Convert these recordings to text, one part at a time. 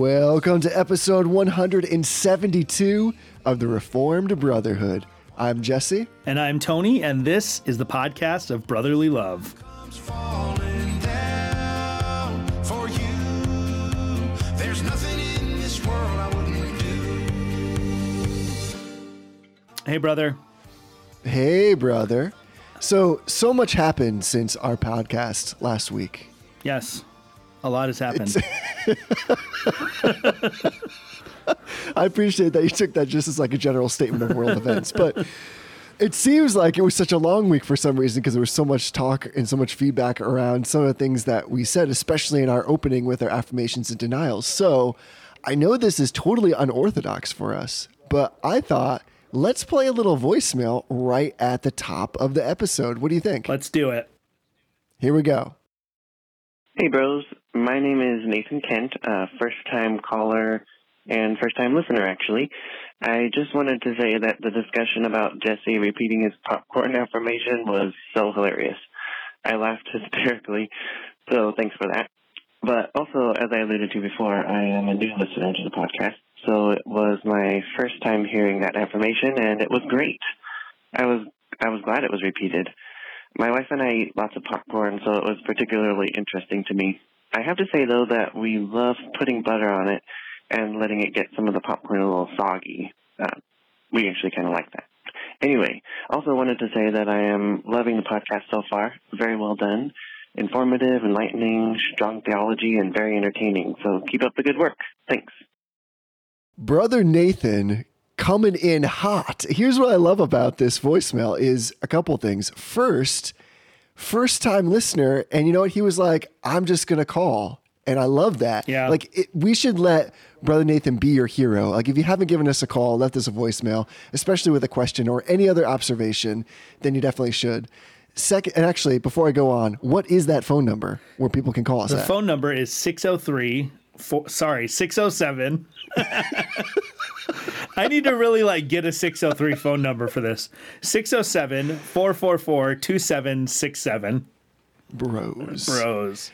Welcome to episode 172 of the Reformed Brotherhood. I'm Jesse. And I'm Tony, and this is the podcast of Brotherly Love. falling down for you. There's nothing in this world I wouldn't do. Hey, brother. Hey, brother. So, so much happened since our podcast last week. Yes, a lot has happened. I appreciate that you took that just as like a general statement of world events, but it seems like it was such a long week for some reason because there was so much talk and so much feedback around some of the things that we said, especially in our opening with our affirmations and denials. So I know this is totally unorthodox for us, but I thought let's play a little voicemail right at the top of the episode. What do you think? Let's do it. Here we go. Hey, bros. My name is Nathan Kent, uh, first time caller and first time listener, actually. I just wanted to say that the discussion about Jesse repeating his popcorn affirmation was so hilarious. I laughed hysterically, so thanks for that. But also, as I alluded to before, I am a new listener to the podcast, so it was my first time hearing that affirmation, and it was great. I was I was glad it was repeated. My wife and I eat lots of popcorn, so it was particularly interesting to me. I have to say, though, that we love putting butter on it and letting it get some of the popcorn a little soggy. Uh, we actually kind of like that. Anyway, also wanted to say that I am loving the podcast so far. Very well done. Informative, enlightening, strong theology, and very entertaining. So keep up the good work. Thanks. Brother Nathan coming in hot. Here's what I love about this voicemail is a couple things. First, first time listener, and you know what? He was like, I'm just gonna call. And I love that. Yeah. Like it, we should let Brother Nathan be your hero. Like if you haven't given us a call, left us a voicemail, especially with a question or any other observation, then you definitely should. Second, and actually, before I go on, what is that phone number where people can call us The at? phone number is 603, four, sorry, 607. I need to really like get a 603 phone number for this. 607 444 2767. Bros. Bros.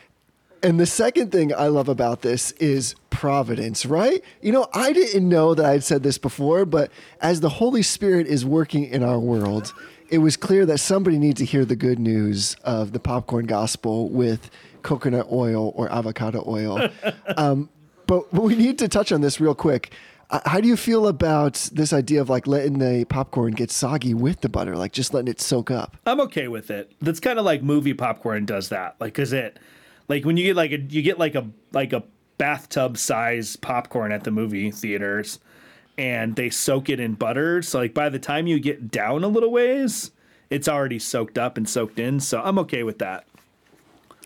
And the second thing I love about this is providence, right? You know, I didn't know that I'd said this before, but as the Holy Spirit is working in our world, it was clear that somebody needs to hear the good news of the popcorn gospel with coconut oil or avocado oil. um, but, but we need to touch on this real quick. Uh, How do you feel about this idea of like letting the popcorn get soggy with the butter, like just letting it soak up? I'm okay with it. That's kind of like movie popcorn does that. Like, cause it, like when you get like a, you get like a, like a bathtub size popcorn at the movie theaters and they soak it in butter. So like by the time you get down a little ways, it's already soaked up and soaked in. So I'm okay with that.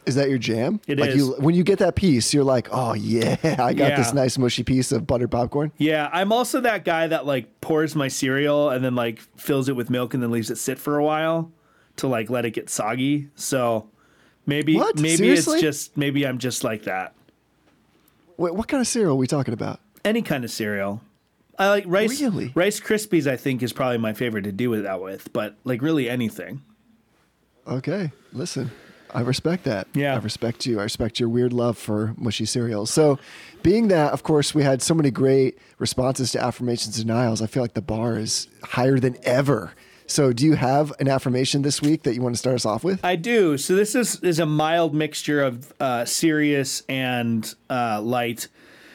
Is that your jam? It like is. You, when you get that piece, you're like, oh yeah, I got this nice mushy piece of buttered popcorn. Yeah, I'm also that guy that like pours my cereal and then like fills it with milk and then leaves it sit for a while to like let it get soggy. So maybe What? maybe Seriously? it's just maybe I'm just like that. Wait, what kind of cereal are we talking about? Any kind of cereal. I like rice Really? Rice Krispies I think is probably my favorite to do with that with, but like really anything. Okay, listen, I respect that. Yeah. I respect you. I respect your weird love for mushy cereals. So, being that, of course, we had so many great responses to affirmations and denials, I feel like the bar is higher than ever. So, do you have an affirmation this week that you want to start us off with? I do. So this is is a mild mixture of uh, serious and uh, light.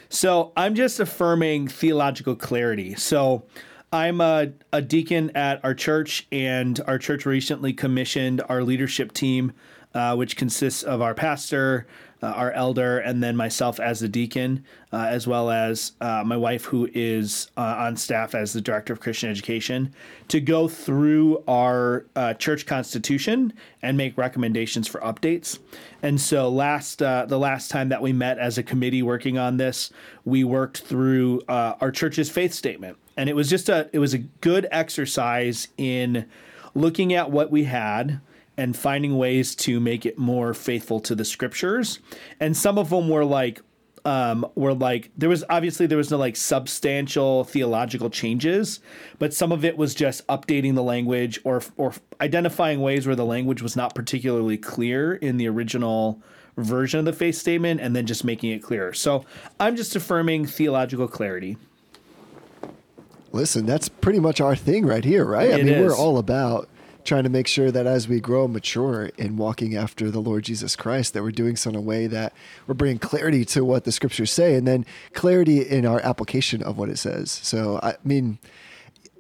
So I'm just affirming theological clarity. So I'm a, a deacon at our church, and our church recently commissioned our leadership team, uh, which consists of our pastor, uh, our elder, and then myself as the deacon, uh, as well as uh, my wife, who is uh, on staff as the director of Christian education, to go through our uh, church constitution and make recommendations for updates. And so, last the last time that we met as a committee working on this, we worked through our church's faith statement, and it was just a it was a good exercise in looking at what we had and finding ways to make it more faithful to the scriptures. And some of them were like um, were like there was obviously there was no like substantial theological changes, but some of it was just updating the language or or identifying ways where the language was not particularly clear in the original version of the faith statement and then just making it clearer. So I'm just affirming theological clarity. Listen, that's pretty much our thing right here, right? I It mean, we're all about trying to make sure that as we grow mature in walking after the Lord Jesus Christ, that we're doing so in a way that we're bringing clarity to what the scriptures say and then clarity in our application of what it says. So, I mean,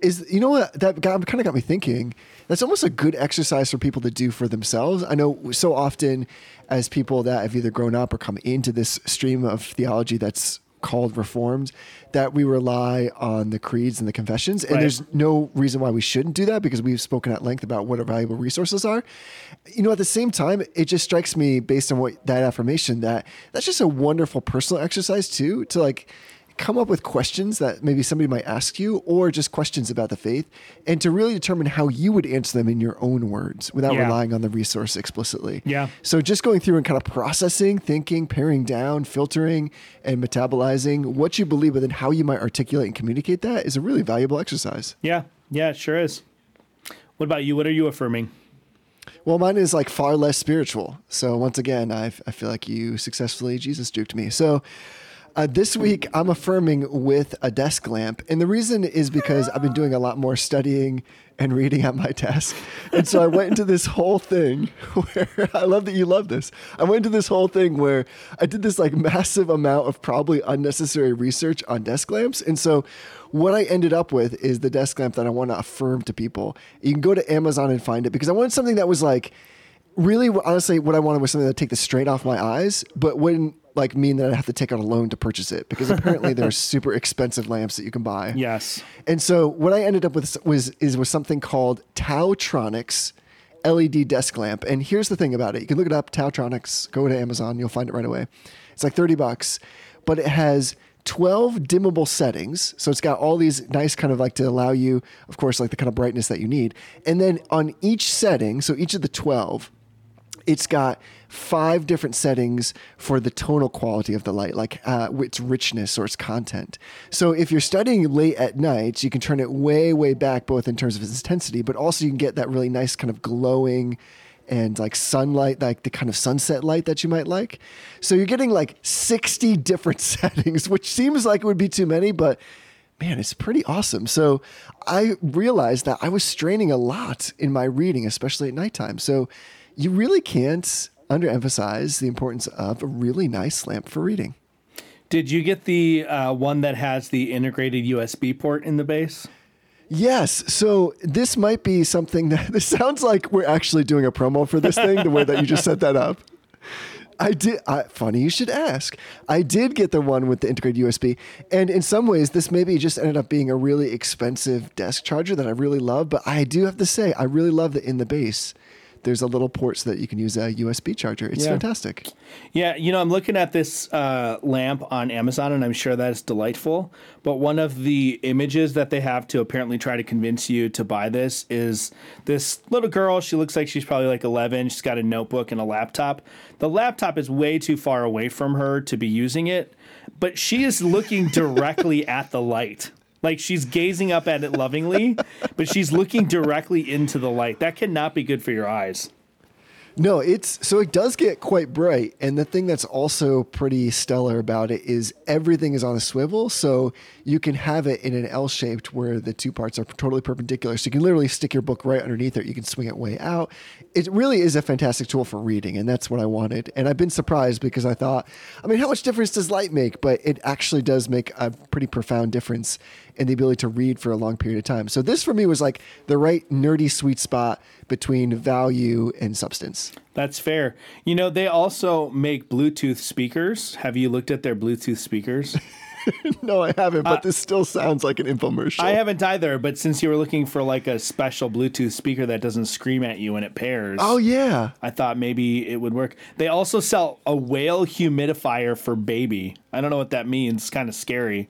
is you know what? That got, kind of got me thinking. That's almost a good exercise for people to do for themselves. I know so often as people that have either grown up or come into this stream of theology that's called reformed that we rely on the creeds and the confessions and Right. there's no reason why we shouldn't do that because we've spoken at length about what our valuable resources are you know at the same time it just strikes me based on what that affirmation that that's just a wonderful personal exercise too to like come up with questions that maybe somebody might ask you or just questions about the faith and to really determine how you would answer them in your own words without Yeah. relying on the resource explicitly. Yeah. So just going through and kind of processing, thinking, paring down, filtering and metabolizing what you believe but then how you might articulate and communicate that is a really valuable exercise. Yeah. Yeah, it sure is. What about you? What are you affirming? Well, mine is like far less spiritual. So once again, I I feel like you successfully Jesus juked me. So uh, this week I'm affirming with a desk lamp, and the reason is because I've been doing a lot more studying and reading at my desk, and so I went into this whole thing where I love that you love this. I went into this whole thing where I did this like massive amount of probably unnecessary research on desk lamps, and so what I ended up with is the desk lamp that I want to affirm to people. You can go to Amazon and find it because I wanted something that was like really honestly what I wanted was something that take the strain off my eyes, but wouldn't like mean that I'd have to take out a loan to purchase it because apparently there are super expensive lamps that you can buy. Yes. And so what I ended up with was is was something called TaoTronics LED desk lamp. And here's the thing about it. You can look it up, TaoTronics, go to Amazon, you'll find it right away. It's like 30 bucks, but it has 12 dimmable settings. So it's got all these nice kind of like to allow you, of course, like the kind of brightness that you need. And then on each setting, so each of the 12, it's got five different settings for the tonal quality of the light, like uh, its richness or its content. So if you're studying late at night, you can turn it way, way back, both in terms of its intensity, but also you can get that really nice kind of glowing and like sunlight, like the kind of sunset light that you might like. So you're getting like 60 different settings, which seems like it would be too many, but man, it's pretty awesome. So I realized that I was straining a lot in my reading, especially at nighttime. So you really can't underemphasize the importance of a really nice lamp for reading. Did you get the uh, one that has the integrated USB port in the base? Yes. So this might be something that this sounds like we're actually doing a promo for this thing, the way that you just set that up. I did. I, funny you should ask. I did get the one with the integrated USB, and in some ways, this maybe just ended up being a really expensive desk charger that I really love. But I do have to say, I really love that in the base, there's a little port so that you can use a USB charger. It's Yeah. fantastic. Yeah, you know, I'm looking at this uh, lamp on Amazon, and I'm sure that is delightful. But one of the images that they have to apparently try to convince you to buy this is this little girl. She looks like she's probably like 11. She's got a notebook and a laptop. The laptop is way too far away from her to be using it, but she is looking directly at the light. Like she's gazing up at it lovingly, but she's looking directly into the light. That cannot be good for your eyes. No, it's so it does get quite bright. And the thing that's also pretty stellar about it is everything is on a swivel. So you can have it in an L shaped where the two parts are totally perpendicular. So you can literally stick your book right underneath it. You can swing it way out. It really is a fantastic tool for reading. And that's what I wanted. And I've been surprised because I thought, I mean, how much difference does light make? But it actually does make a pretty profound difference in the ability to read for a long period of time. So this for me was like the right nerdy sweet spot between value and substance. That's fair. You know, they also make Bluetooth speakers. Have you looked at their Bluetooth speakers? No, I haven't, but uh, this still sounds like an infomercial. I haven't either, but since you were looking for like a special Bluetooth speaker that doesn't scream at you when it pairs, oh yeah. I thought maybe it would work. They also sell a whale humidifier for baby. I don't know what that means. It's kind of scary.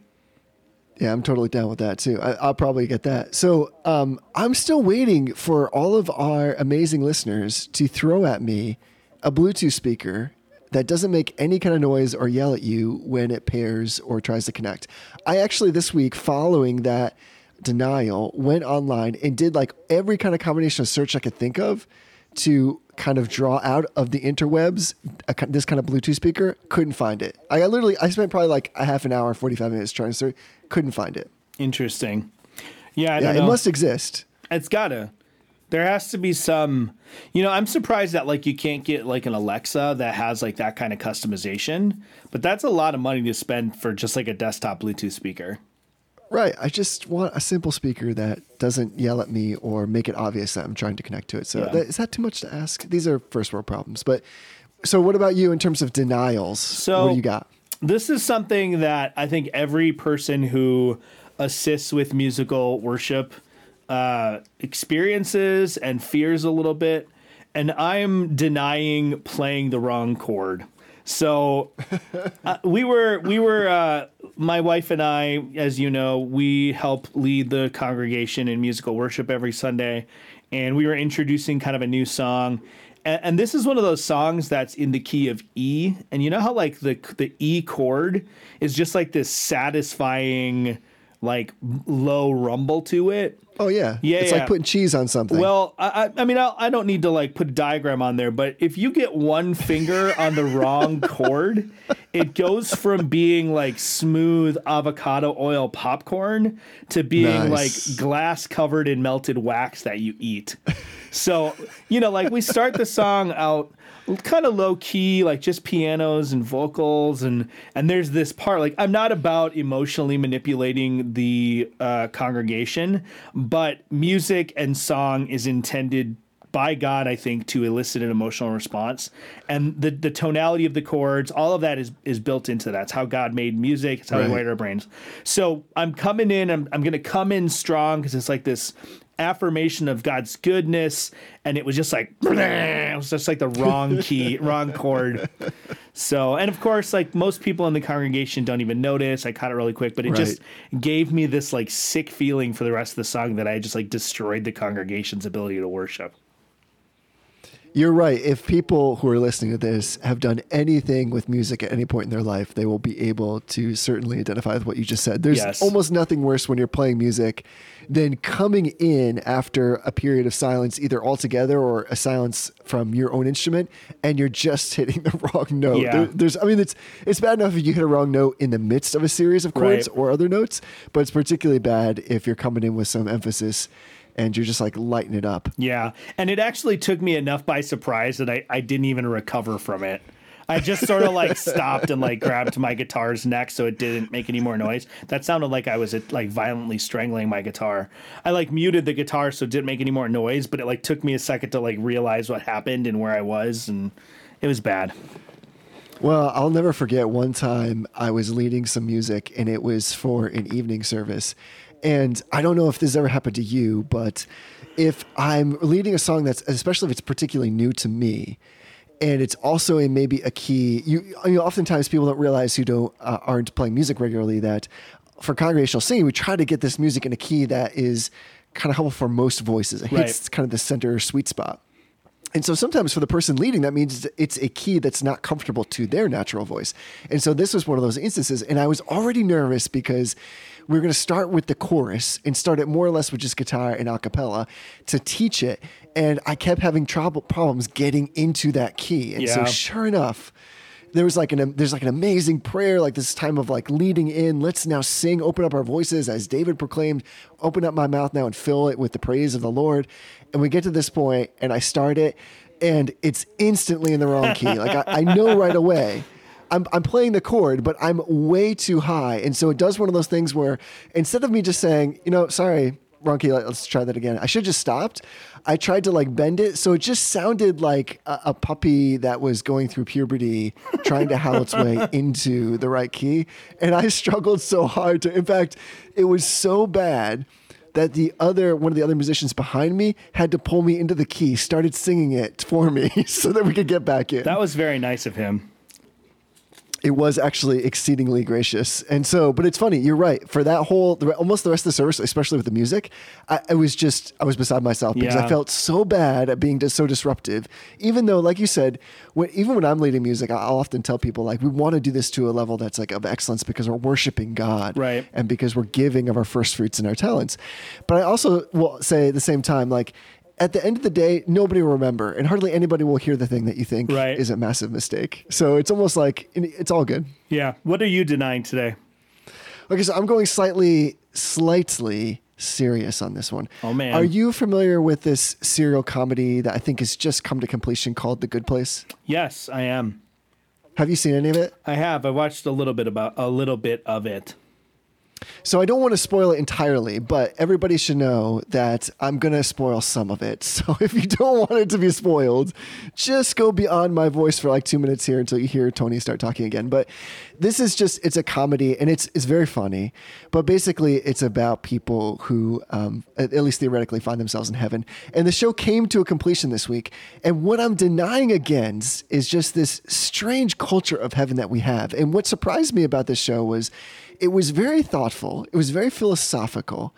Yeah, I'm totally down with that too. I, I'll probably get that. So um, I'm still waiting for all of our amazing listeners to throw at me a Bluetooth speaker that doesn't make any kind of noise or yell at you when it pairs or tries to connect. I actually this week, following that denial, went online and did like every kind of combination of search I could think of to kind of draw out of the interwebs a, this kind of Bluetooth speaker. Couldn't find it. I, literally I spent probably like a half an hour, forty five minutes trying to search. Couldn't find it. Interesting. Yeah, Yeah, it must exist. It's gotta. There has to be some. You know, I'm surprised that like you can't get like an Alexa that has like that kind of customization. But that's a lot of money to spend for just like a desktop Bluetooth speaker. Right. I just want a simple speaker that doesn't yell at me or make it obvious that I'm trying to connect to it. So Yeah. that, is that too much to ask? These are first world problems. But so what about you in terms of denials? So what do you got? This is something that I think every person who assists with musical worship uh, experiences and fears a little bit. And I'm denying playing the wrong chord. So uh, we were we were uh, my wife and I, as you know, we help lead the congregation in musical worship every Sunday, and we were introducing kind of a new song. And, and this is one of those songs that's in the key of E, and you know how like the the E chord is just like this satisfying, like low rumble to it. Oh yeah. Yeah, It's yeah. like putting cheese on something. Well, I, I mean, I, I don't need to like put a diagram on there, but if you get one finger on the wrong chord, it goes from being like smooth avocado oil popcorn to being Nice. like glass covered in melted wax that you eat. So, you know, like we start the song out kind of low key, like just pianos and vocals, and and there's this part like I'm not about emotionally manipulating the uh, congregation, but music and song is intended by God, I think, to elicit an emotional response, and the the tonality of the chords, all of that is is built into that. It's how God made music. It's how Right. wired our brains. So I'm coming in. I'm I'm gonna come in strong because it's like this affirmation of God's goodness, and it was just like it was just like the wrong key, wrong chord. So, and of course, like most people in the congregation don't even notice. I caught it really quick, but it just gave me this like sick feeling for the rest of the song that I just like destroyed the congregation's ability to worship. You're right. If people who are listening to this have done anything with music at any point in their life, they will be able to certainly identify with what you just said. There's Yes. almost nothing worse when you're playing music than coming in after a period of silence, either altogether or a silence from your own instrument, and you're just hitting the wrong note. Yeah. There- there's, I mean, it's it's bad enough if you hit a wrong note in the midst of a series of chords Right. or other notes, but it's particularly bad if you're coming in with some emphasis and you're just like lighting it up. Yeah. And it actually took me enough by surprise that I, I didn't even recover from it. I just sort of like stopped and like grabbed my guitar's neck so it didn't make any more noise. That sounded like I was uh, like violently strangling my guitar. I like muted the guitar so it didn't make any more noise, but it like took me a second to like realize what happened and where I was and it was bad. Well, I'll never forget one time I was leading some music and it was for an evening service. And I don't know if this ever happened to you, but if I'm leading a song that's, especially if it's particularly new to me, and it's also in maybe a key, you, you know, oftentimes people don't realize who don't uh, aren't playing music regularly that for congregational singing, we try to get this music in a key that is kind of helpful for most voices. It hits kind of the center sweet spot. And so sometimes for the person leading, that means it's a key that's not comfortable to their natural voice. And so this was one of those instances. And I was already nervous because we were going to start with the chorus and start it more or less with just guitar and a cappella to teach it. And I kept having trouble problems getting into that key. And so sure enough, there was like an there's like an amazing prayer like this time of like leading in let's now sing open up our voices as david proclaimed open up my mouth now and fill it with the praise of the lord and we get to this point and i start it and it's instantly in the wrong key like i, I know right away I'm, I'm playing the chord, but I'm way too high. And so it does one of those things where instead of me just saying, you know, sorry, wrong key, let- let's try that again, I should just stopped. I tried to like bend it. So it just sounded like a, a puppy that was going through puberty trying to howl its way into the right key. And I struggled so hard to, in fact, it was so bad that the other one of the other musicians behind me had to pull me into the key, started singing it for me so that we could get back in That was very nice of him. It was actually exceedingly gracious. And so, but it's funny, you're right. For that whole, the, almost the rest of the service, especially with the music, I, I was just, I was beside myself because I felt so bad at being just so disruptive. Even though, like you said, when, even when I'm leading music, I'll often tell people like, we want to do this to a level that's like of excellence because we're worshiping God. Right. And because we're giving of our first fruits and our talents. But I also will say at the same time, like, at the end of the day, nobody will remember, and hardly anybody will hear the thing that you think Right. is a massive mistake. So it's almost like it's all good. Yeah. What are you denying today? Okay, so I'm going slightly, slightly serious on this one. Oh, man. Are you familiar with this serial comedy that I think has just come to completion called The Good Place? Yes, I am. Have you seen any of it? I have. I watched a little bit about a little bit of it. So I don't want to spoil it entirely, but everybody should know that I'm going to spoil some of it. So if you don't want it to be spoiled, just go beyond my voice for like 2 minutes here until you hear Tony start talking again. But this is just it's a comedy and it's it's very funny, but basically it's about people who um, at, at least theoretically find themselves in heaven. And the show came to a completion this week, and what I'm denying against is just this strange culture of heaven that we have. And what surprised me about this show was it was very thoughtful. It was very philosophical.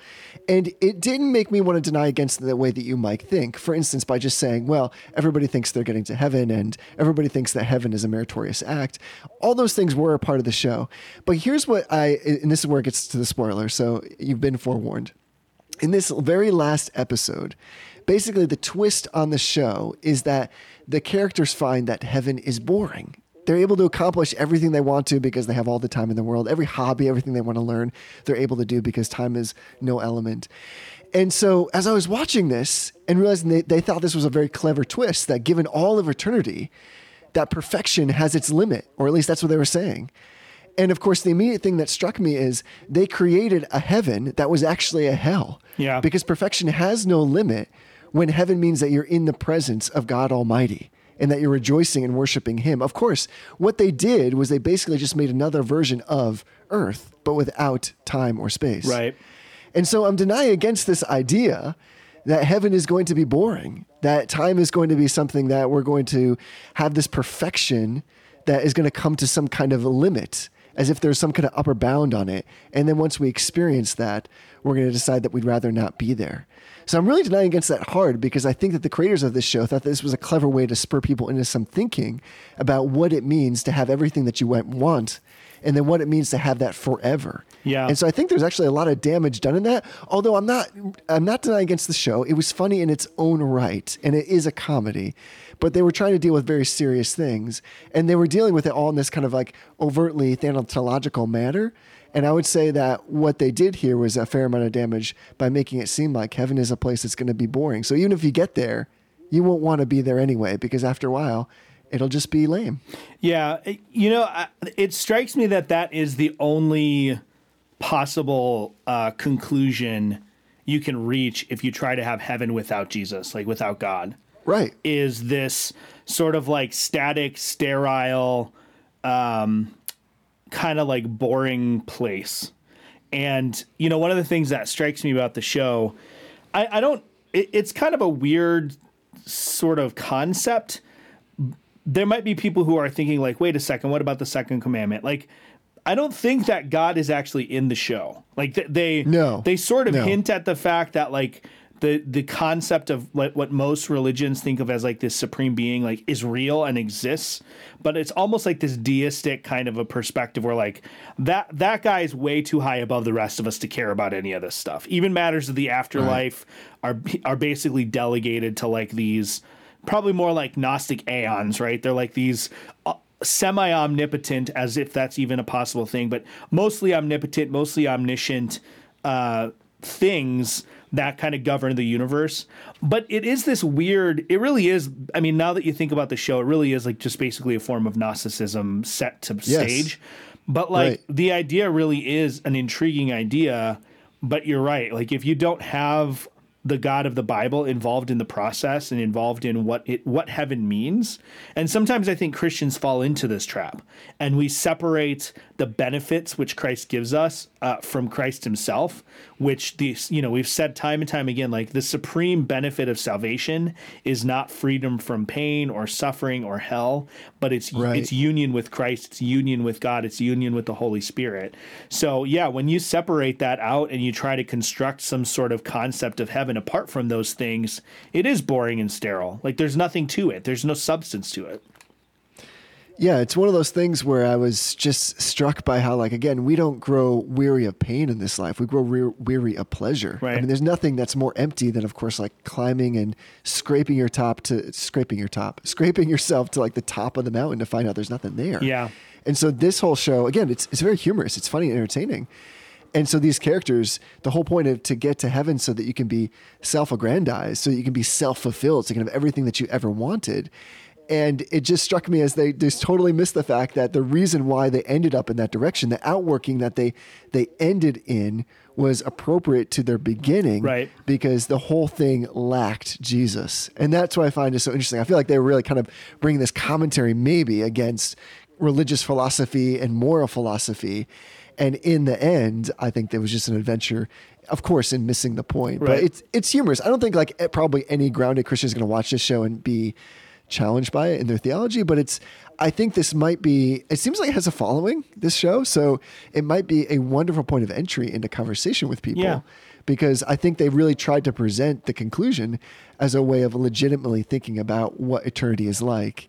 And it didn't make me want to deny against the way that you might think. For instance, by just saying, well, everybody thinks they're getting to heaven and everybody thinks that heaven is a meritorious act. All those things were a part of the show. But here's what I, and this is where it gets to the spoiler. So you've been forewarned. In this very last episode, basically the twist on the show is that the characters find that heaven is boring they're able to accomplish everything they want to because they have all the time in the world. Every hobby, everything they want to learn, they're able to do because time is no element. And so, as I was watching this and realizing they, they thought this was a very clever twist, that given all of eternity, that perfection has its limit, or at least that's what they were saying. And of course, the immediate thing that struck me is they created a heaven that was actually a hell. Yeah. Because perfection has no limit when heaven means that you're in the presence of God Almighty and that you're rejoicing and worshiping Him. Of course, what they did was they basically just made another version of earth, but without time or space. Right. And so I'm denying against this idea that heaven is going to be boring, that time is going to be something that we're going to have this perfection that is going to come to some kind of a limit, as if there's some kind of upper bound on it. And then once we experience that, we're going to decide that we'd rather not be there. So I'm really denying against that hard because I think that the creators of this show thought that this was a clever way to spur people into some thinking about what it means to have everything that you want and then what it means to have that forever. Yeah. And so I think there's actually a lot of damage done in that. Although I'm not I'm not denying against the show. It was funny in its own right and it is a comedy. But they were trying to deal with very serious things and they were dealing with it all in this kind of like overtly theological manner. And I would say that what they did here was a fair amount of damage by making it seem like heaven is a place that's going to be boring. So even if you get there, you won't want to be there anyway because after a while, it'll just be lame. Yeah, you know, it strikes me that that is the only possible uh, conclusion you can reach if you try to have heaven without Jesus, like without God. Right. Is this sort of like static, sterile, um, kind of like boring place? And you know, one of the things that strikes me about the show, I, I don't. It, it's kind of a weird sort of concept there might be people who are thinking like wait a second what about the second commandment like i don't think that god is actually in the show like th- they No. they sort of No. hint at the fact that like the the concept of like what most religions think of as like this supreme being like is real and exists but it's almost like this deistic kind of a perspective where like that that guy is way too high above the rest of us to care about any of this stuff even matters of the afterlife are are basically delegated to like these probably more like Gnostic aeons, right? They're like these uh, semi omnipotent, as if that's even a possible thing, but mostly omnipotent, mostly omniscient uh, things that kind of govern the universe. But it is this weird, it really is. I mean, now that you think about the show, it really is like just basically a form of Gnosticism set to Yes. stage. But like Right. the idea really is an intriguing idea. But you're right. Like if you don't have the God of the Bible involved in the process and involved in what it what heaven means. And sometimes I think Christians fall into this trap and we separate the benefits which Christ gives us uh, from Christ himself, which these you know we've said time and time again like the supreme benefit of salvation is not freedom from pain or suffering or hell, but it's Right. it's union with Christ, it's union with God, it's union with the Holy Spirit. So, yeah, when you separate that out and you try to construct some sort of concept of heaven apart from those things, it is boring and sterile. Like there's nothing to it. There's no substance to it. Yeah, it's one of those things where I was just struck by how, like, again, we don't grow weary of pain in this life. We grow re- weary of pleasure. Right. I mean, there's nothing that's more empty than, of course, like climbing and scraping your top to scraping your top, scraping yourself to like the top of the mountain to find out there's nothing there. Yeah. And so this whole show, again, it's it's very humorous. It's funny and entertaining. And so these characters, the whole point of to get to heaven so that you can be self-aggrandized, so you can be self-fulfilled, so you can have everything that you ever wanted. And it just struck me as they just totally missed the fact that the reason why they ended up in that direction, the outworking that they they ended in was appropriate to their beginning. Right. Because the whole thing lacked Jesus. And that's what I find is so interesting. I feel like they were really kind of bringing this commentary maybe against religious philosophy and moral philosophy. And in the end, I think there was just an adventure, of course, in missing the point. But it's it's humorous. I don't think like probably any grounded Christian is going to watch this show and be challenged by it in their theology. But it's I think this might be. It seems like it has a following. This show, so it might be a wonderful point of entry into conversation with people. Yeah. Because I think they really tried to present the conclusion as a way of legitimately thinking about what eternity is like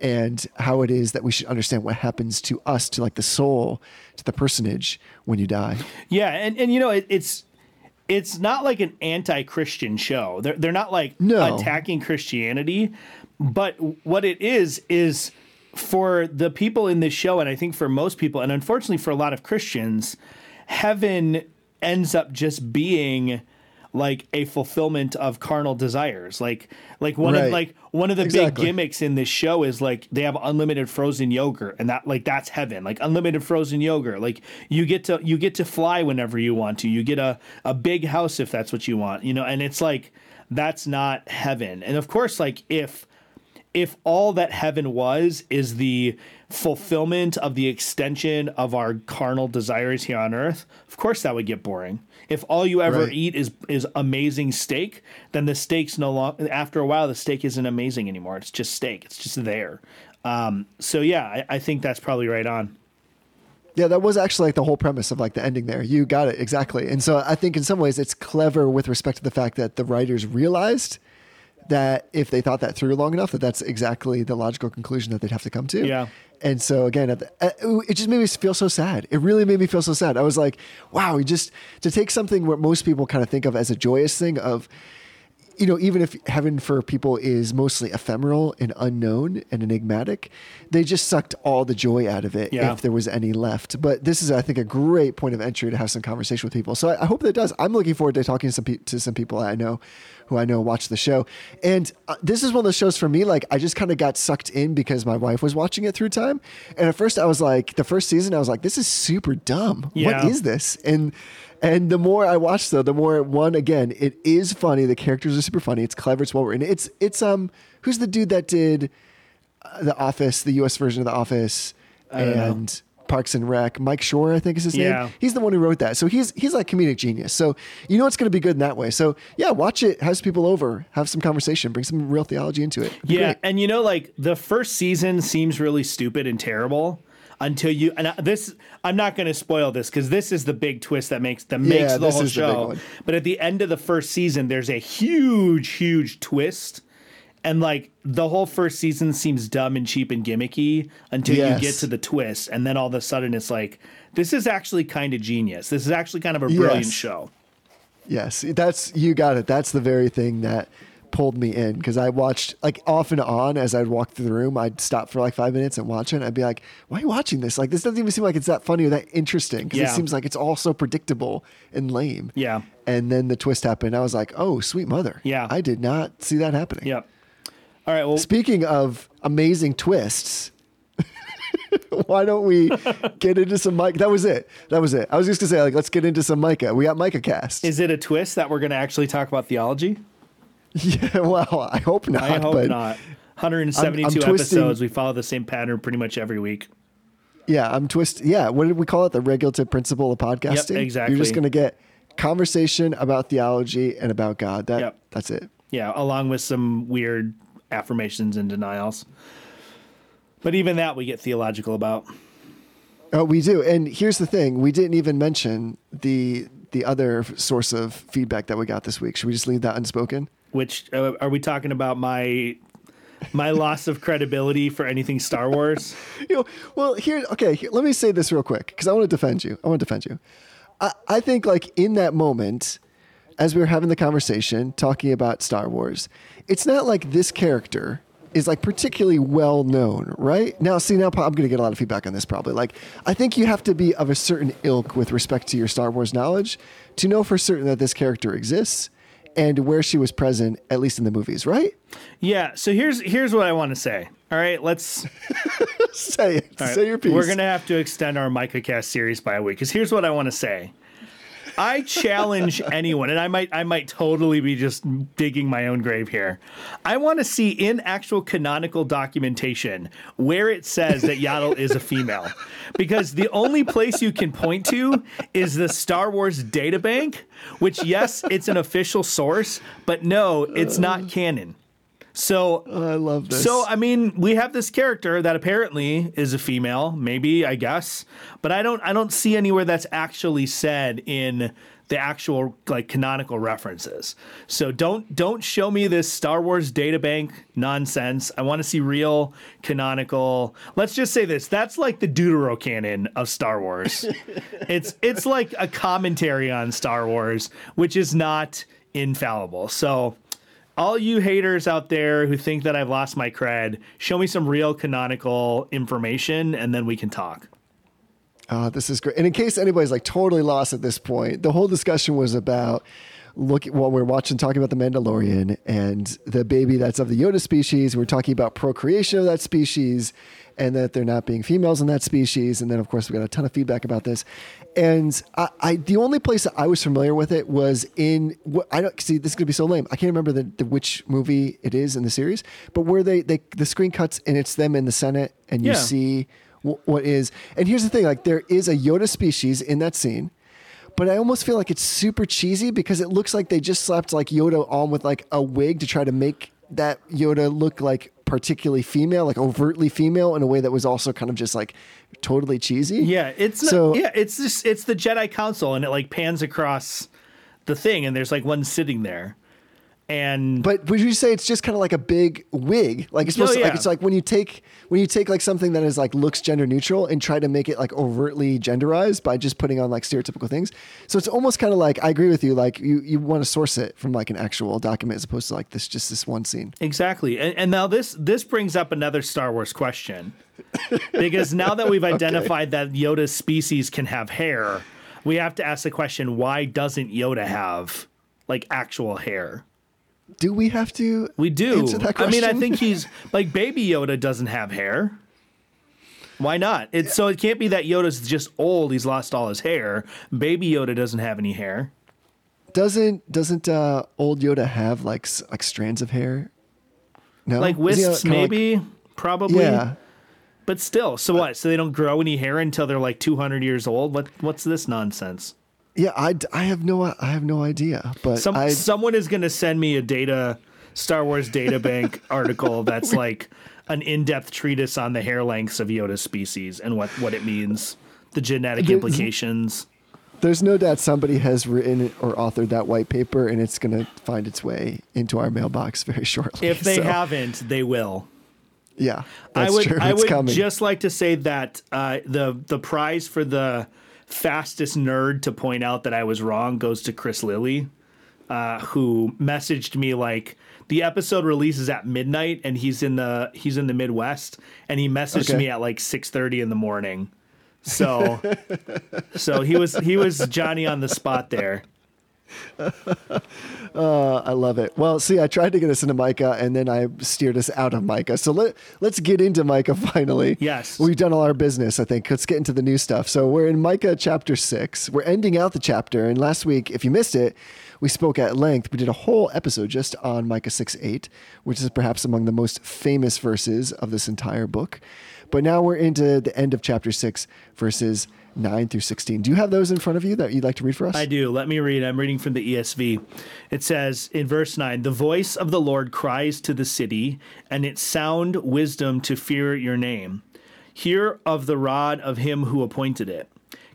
and how it is that we should understand what happens to us, to like the soul, to the personage when you die. Yeah, and and you know it, it's it's not like an anti-Christian show. They're they're not like No. attacking Christianity, but what it is is for the people in this show, and I think for most people, and unfortunately for a lot of Christians, heaven ends up just being like a fulfillment of carnal desires. Like like one Right. of like one of the Exactly. big gimmicks in this show is like they have unlimited frozen yogurt and that like that's heaven. Like unlimited frozen yogurt. Like you get to you get to fly whenever you want to. You get a a big house if that's what you want. You know, and it's like that's not heaven. And of course like if if all that heaven was is the fulfillment of the extension of our carnal desires here on earth, of course that would get boring. If all you ever Right. eat is is amazing steak, then the steak's no longer after a while the steak isn't amazing anymore. It's just steak. It's just there. Um, so yeah, I, I think that's probably right on. Yeah, that was actually like the whole premise of like the ending there. You got it exactly. And so I think in some ways it's clever with respect to the fact that the writers realized that if they thought that through long enough, that that's exactly the logical conclusion that they'd have to come to. Yeah. And so again, at the, uh, it just made me feel so sad. It really made me feel so sad. I was like, wow, you just to take something what most people kind of think of as a joyous thing of you know, even if heaven for people is mostly ephemeral and unknown and enigmatic, they just sucked all the joy out of it Yeah. if there was any left. But this is, I think, a great point of entry to have some conversation with people. So I, I hope that does. I'm looking forward to talking to some pe- to some people I know who I know watch the show. And uh, this is one of those shows for me. Like I just kind of got sucked in because my wife was watching it through time. And at first, I was like, the first season, I was like, this is super dumb. Yeah. What is this? And and the more I watch, though, the more one again, it is funny. The characters are super funny. It's clever. It's well written. It's it's um, who's the dude that did uh, the Office, the U.S. version of the Office, and Parks and Rec. Mike Schur, I think is his Yeah. name. He's the one who wrote that. So he's he's like comedic genius. So you know it's going to be good in that way. So yeah, watch it. Have some people over. Have some conversation. Bring some real theology into it. Yeah, great. and you know, like the first season seems really stupid and terrible until you. And I- this, I'm not going to spoil this because this is the big twist that makes that makes the whole is the big show. but at the end of the first season, there's a huge, huge twist. And like the whole first season seems dumb and cheap and gimmicky until Yes. you get to the twist, and then all of a sudden it's like this is actually kind of genius. This is actually kind of a brilliant Yes. show. Yes, that's you got it. That's the very thing that pulled me in because I watched like off and on as I'd walk through the room. I'd stop for like five minutes and watch it. And I'd be like, "Why are you watching this? Like, this doesn't even seem like it's that funny or that interesting because Yeah. it seems like it's all so predictable and lame." Yeah. And then the twist happened. I was like, "Oh, sweet mother!" Yeah. I did not see that happening. Yep. All right. Well, Speaking of amazing twists. Why don't we get into some Mike? That was it. That was it. I was just gonna say, like, let's get into some Micah. We got Micah cast. is it a twist that we're going to actually talk about theology? yeah, well, I hope not. I hope not. 172 I'm- I'm twisting- episodes. We follow the same pattern pretty much every week. Yeah, I'm twist. Yeah, what did we call it? The regulative principle of podcasting. exactly. You're just going to get conversation about theology and about God. That Yep. that's it. Yeah, along with some weird affirmations and denials. But even that we get theological about. Oh, we do. And here's the thing: we didn't even mention the the other source of feedback that we got this week. Should we just leave that unspoken? Which uh, are we talking about? My my loss of credibility for anything Star Wars. You know, well, here, okay, here, let me say this real quick because I want to defend you. I want to defend you. I, I think, like, in that moment, as we were having the conversation talking about Star Wars, it's not like this character is like particularly well known, right? Now, see, now I'm going to get a lot of feedback on this probably. Like, I think you have to be of a certain ilk with respect to your Star Wars knowledge to know for certain that this character exists and where she was present, at least in the movies, right? Yeah. So here's here's what I want to say. All right, let's Say it. right, Say your piece. We're gonna have to extend our Micah Cast series by a week because here's what I want to say. I challenge anyone, and I might I might totally be just digging my own grave here. I want to see in actual canonical documentation where it says that Yaddle is a female, because the only place you can point to is the Star Wars databank, which yes, it's an official source, but no, it's not canon. So I love this. so I mean, we have this character that apparently is a female, maybe I guess, but I don't I don't see anywhere that's actually said in the actual like canonical references. So don't don't show me this Star Wars databank nonsense. I want to see real canonical. Let's just say this. That's like the Deuterocanon of Star Wars. it's it's like a commentary on Star Wars, which is not infallible. So all you haters out there who think that I've lost my cred, show me some real canonical information and then we can talk. Oh, this is great. And in case anybody's like totally lost at this point, the whole discussion was about look while we're watching talking about the Mandalorian and the baby that's of the Yoda species. We're talking about procreation of that species and that they're not being females in that species. And then of course we got a ton of feedback about this. And I, I the only place that I was familiar with it was in what I don't see this is gonna be so lame. I can't remember the, the which movie it is in the series, but where they, they the screen cuts and it's them in the Senate and you Yeah. see wh- what is. And here's the thing: like there is a Yoda species in that scene, but I almost feel like it's super cheesy because it looks like they just slapped like Yoda on with like a wig to try to make that Yoda look like particularly female, like overtly female, in a way that was also kind of just like totally cheesy. Yeah, it's So- yeah, it's just it's the Jedi Council and it like pans across the thing and there's like one sitting there. And But would you say it's just kind of like a big wig? Like it's oh, supposed Oh, to, like it's like when you take when you take like something that is like looks gender neutral and try to make it like overtly genderized by just putting on like stereotypical things. So it's almost kind of like I agree with you. Like you you want to source it from like an actual document as opposed to like this just this one scene. Exactly. And, and now this this brings up another Star Wars question. because now that we've identified that Yoda's species can have hair, we have to ask the question why doesn't Yoda have like actual hair? Do we have to? We do. Answer that I mean, I think he's like baby Yoda doesn't have hair. Why not? It's so it can't be that Yoda's just old, he's lost all his hair. Baby Yoda doesn't have any hair. Doesn't doesn't uh, old Yoda have like like strands of hair? No, Like wisps, kinda like- maybe, probably. yeah. But still, so what? So they don't grow any hair until they're like 200 years old? What what's this nonsense? Yeah, I, I have no I have no idea, but Some I someone is going to send me a data Star Wars data bank article that's like an in-depth treatise on the hair lengths of Yoda species and what what it means, the genetic There's- implications. There's no doubt somebody has written or authored that white paper, and it's going to find its way into our mailbox very shortly. If they So, haven't, they will. yeah, I would. I would coming. just like to say that uh, the the prize for the fastest nerd to point out that I was wrong goes to Chris Lilly, uh, who messaged me like the episode releases at midnight and he's in the he's in the Midwest and he messaged Okay. me at like six thirty in the morning. So so he was he was Johnny on the spot there. Uh, I love it. Well, see, I tried to get us into Micah, and then I steered us out of Micah. So let let's get into Micah finally. Yes. we've done all our business. I think. Let's get into the new stuff. So we're in Micah chapter six. We're ending out the chapter, and last week, if you missed it, we spoke at length. We did a whole episode just on Micah six eight, which is perhaps among the most famous verses of this entire book. But now we're into the end of chapter six, verses. 9 through 16. Do you have those in front of you that you'd like to read for us? I do. Let me read. I'm reading from the ESV. It says in verse 9 The voice of the Lord cries to the city, and its sound wisdom to fear your name. Hear of the rod of him who appointed it.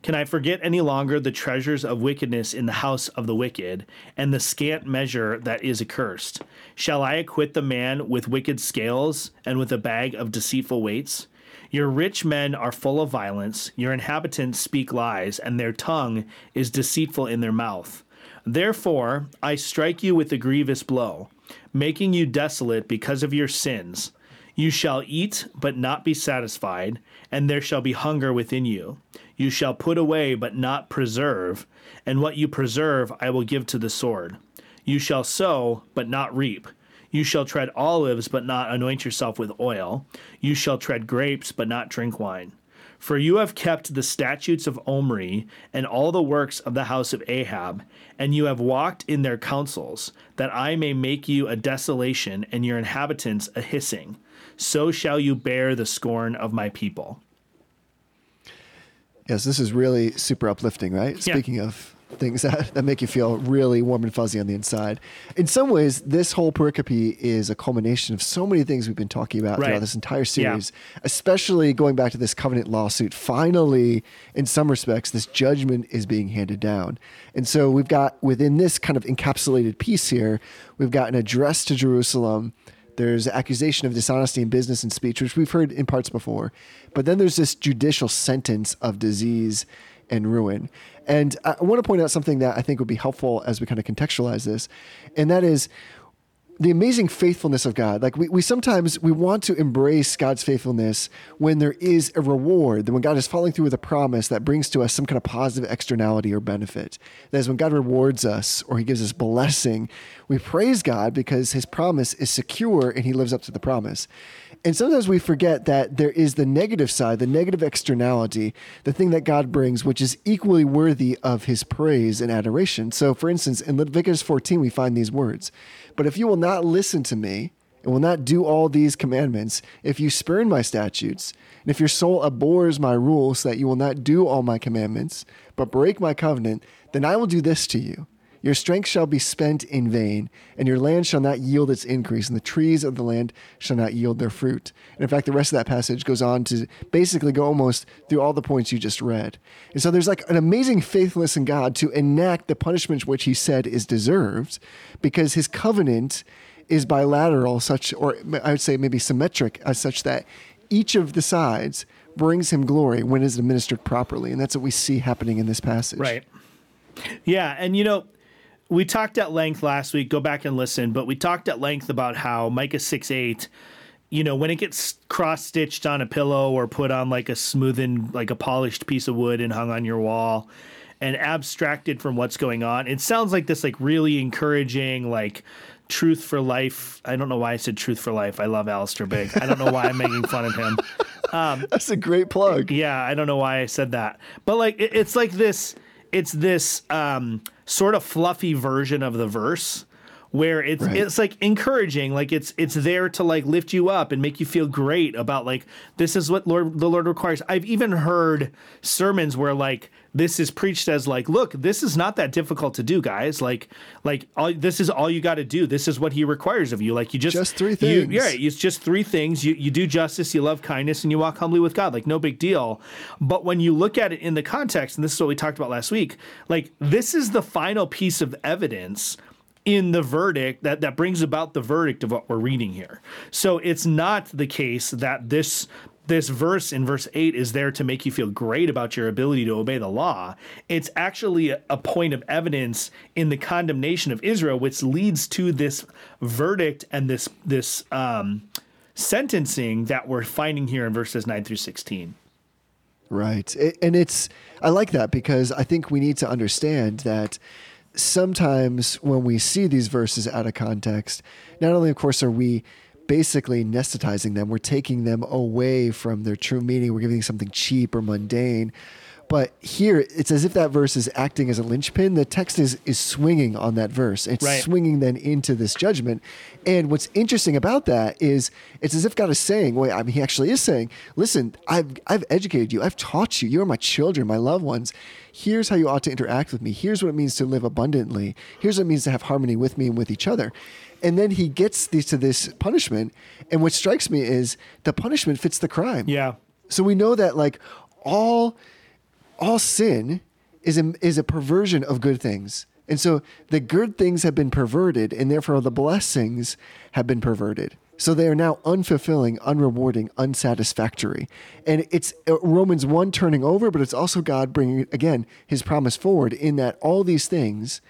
Can I forget any longer the treasures of wickedness in the house of the wicked, and the scant measure that is accursed? Shall I acquit the man with wicked scales, and with a bag of deceitful weights? Your rich men are full of violence, your inhabitants speak lies, and their tongue is deceitful in their mouth. Therefore, I strike you with a grievous blow, making you desolate because of your sins. You shall eat, but not be satisfied, and there shall be hunger within you. You shall put away, but not preserve, and what you preserve I will give to the sword. You shall sow, but not reap. You shall tread olives, but not anoint yourself with oil. You shall tread grapes, but not drink wine. For you have kept the statutes of Omri and all the works of the house of Ahab, and you have walked in their counsels, that I may make you a desolation and your inhabitants a hissing. So shall you bear the scorn of my people. Yes, this is really super uplifting, right? Yeah. Speaking of things that, that make you feel really warm and fuzzy on the inside. In some ways, this whole pericope is a culmination of so many things we've been talking about Right. throughout this entire series, especially going back to this covenant lawsuit. Finally, in some respects, this judgment is being handed down. And so we've got within this kind of encapsulated piece here, we've got an address to Jerusalem. There's accusation of dishonesty in business and speech, which we've heard in parts before. But then there's this judicial sentence of disease and ruin. And I want to point out something that I think would be helpful as we kind of contextualize this, and that is the amazing faithfulness of God. Like we, we sometimes we want to embrace God's faithfulness when there is a reward, when God is following through with a promise that brings to us some kind of positive externality or benefit. That is when God rewards us or he gives us blessing, we praise God because his promise is secure and he lives up to the promise. And sometimes we forget that there is the negative side, the negative externality, the thing that God brings, which is equally worthy of his praise and adoration. So, for instance, in Leviticus 14, we find these words But if you will not listen to me, and will not do all these commandments, if you spurn my statutes, and if your soul abhors my rules, so that you will not do all my commandments, but break my covenant, then I will do this to you. Your strength shall be spent in vain, and your land shall not yield its increase, and the trees of the land shall not yield their fruit. And in fact, the rest of that passage goes on to basically go almost through all the points you just read. And so there's like an amazing faithfulness in God to enact the punishment which he said is deserved, because his covenant is bilateral, such, or I would say maybe symmetric, as such that each of the sides brings him glory when it is administered properly. And that's what we see happening in this passage. Right. Yeah, and you know, we talked at length last week. Go back and listen, but we talked at length about how Micah six eight. You know, when it gets cross stitched on a pillow or put on like a smoothened, like a polished piece of wood and hung on your wall, and abstracted from what's going on, it sounds like this like really encouraging, like truth for life. I don't know why I said truth for life. I love Alistair Begg. I don't know why I'm making fun of him. Um, That's a great plug. Yeah, I don't know why I said that, but like it, it's like this. It's this um, sort of fluffy version of the verse where it's Right. it's like encouraging, like it's it's there to like lift you up and make you feel great about like this is what Lord the Lord requires. I've even heard sermons where like this is preached as like, look, this is not that difficult to do, guys. Like like all, this is all you got to do. This is what He requires of you. Like you just Just three you- things. yeah, it's just three things. You you do justice, you love kindness, and you walk humbly with God. Like no big deal. But when you look at it in the context, and this is what we talked about last week, like this is the final piece of evidence in the verdict that that brings about the verdict of what we're reading here. So it's not the case that this this verse in verse 8 is there to make you feel great about your ability to obey the law. It's actually a, point of evidence in the condemnation of Israel, which leads to this verdict and this this um, sentencing that we're finding here in verses 9 through 16. Right. And it's, I like that because I think we need to understand that sometimes when we see these verses out of context, not only, of course, are we basically anesthetizing them, we're taking them away from their true meaning, we're giving something cheap or mundane. But here, it's as if that verse is acting as a linchpin. The text is is swinging on that verse. It's Right. swinging then into this judgment. And what's interesting about that is it's as if God is saying, wait, I mean, he actually is saying, listen, I've, I've educated you. I've taught you. You are my children, my loved ones. Here's how you ought to interact with me. Here's what it means to live abundantly. Here's what it means to have harmony with me and with each other. And then he gets these to this punishment. And what strikes me is the punishment fits the crime. Yeah. So we know that like all all sin is a, is a perversion of good things. And so the good things have been perverted, and therefore the blessings have been perverted. So they are now unfulfilling, unrewarding, unsatisfactory. And it's uh, Romans 1 turning over, but it's also God bringing, again, his promise forward in that all these things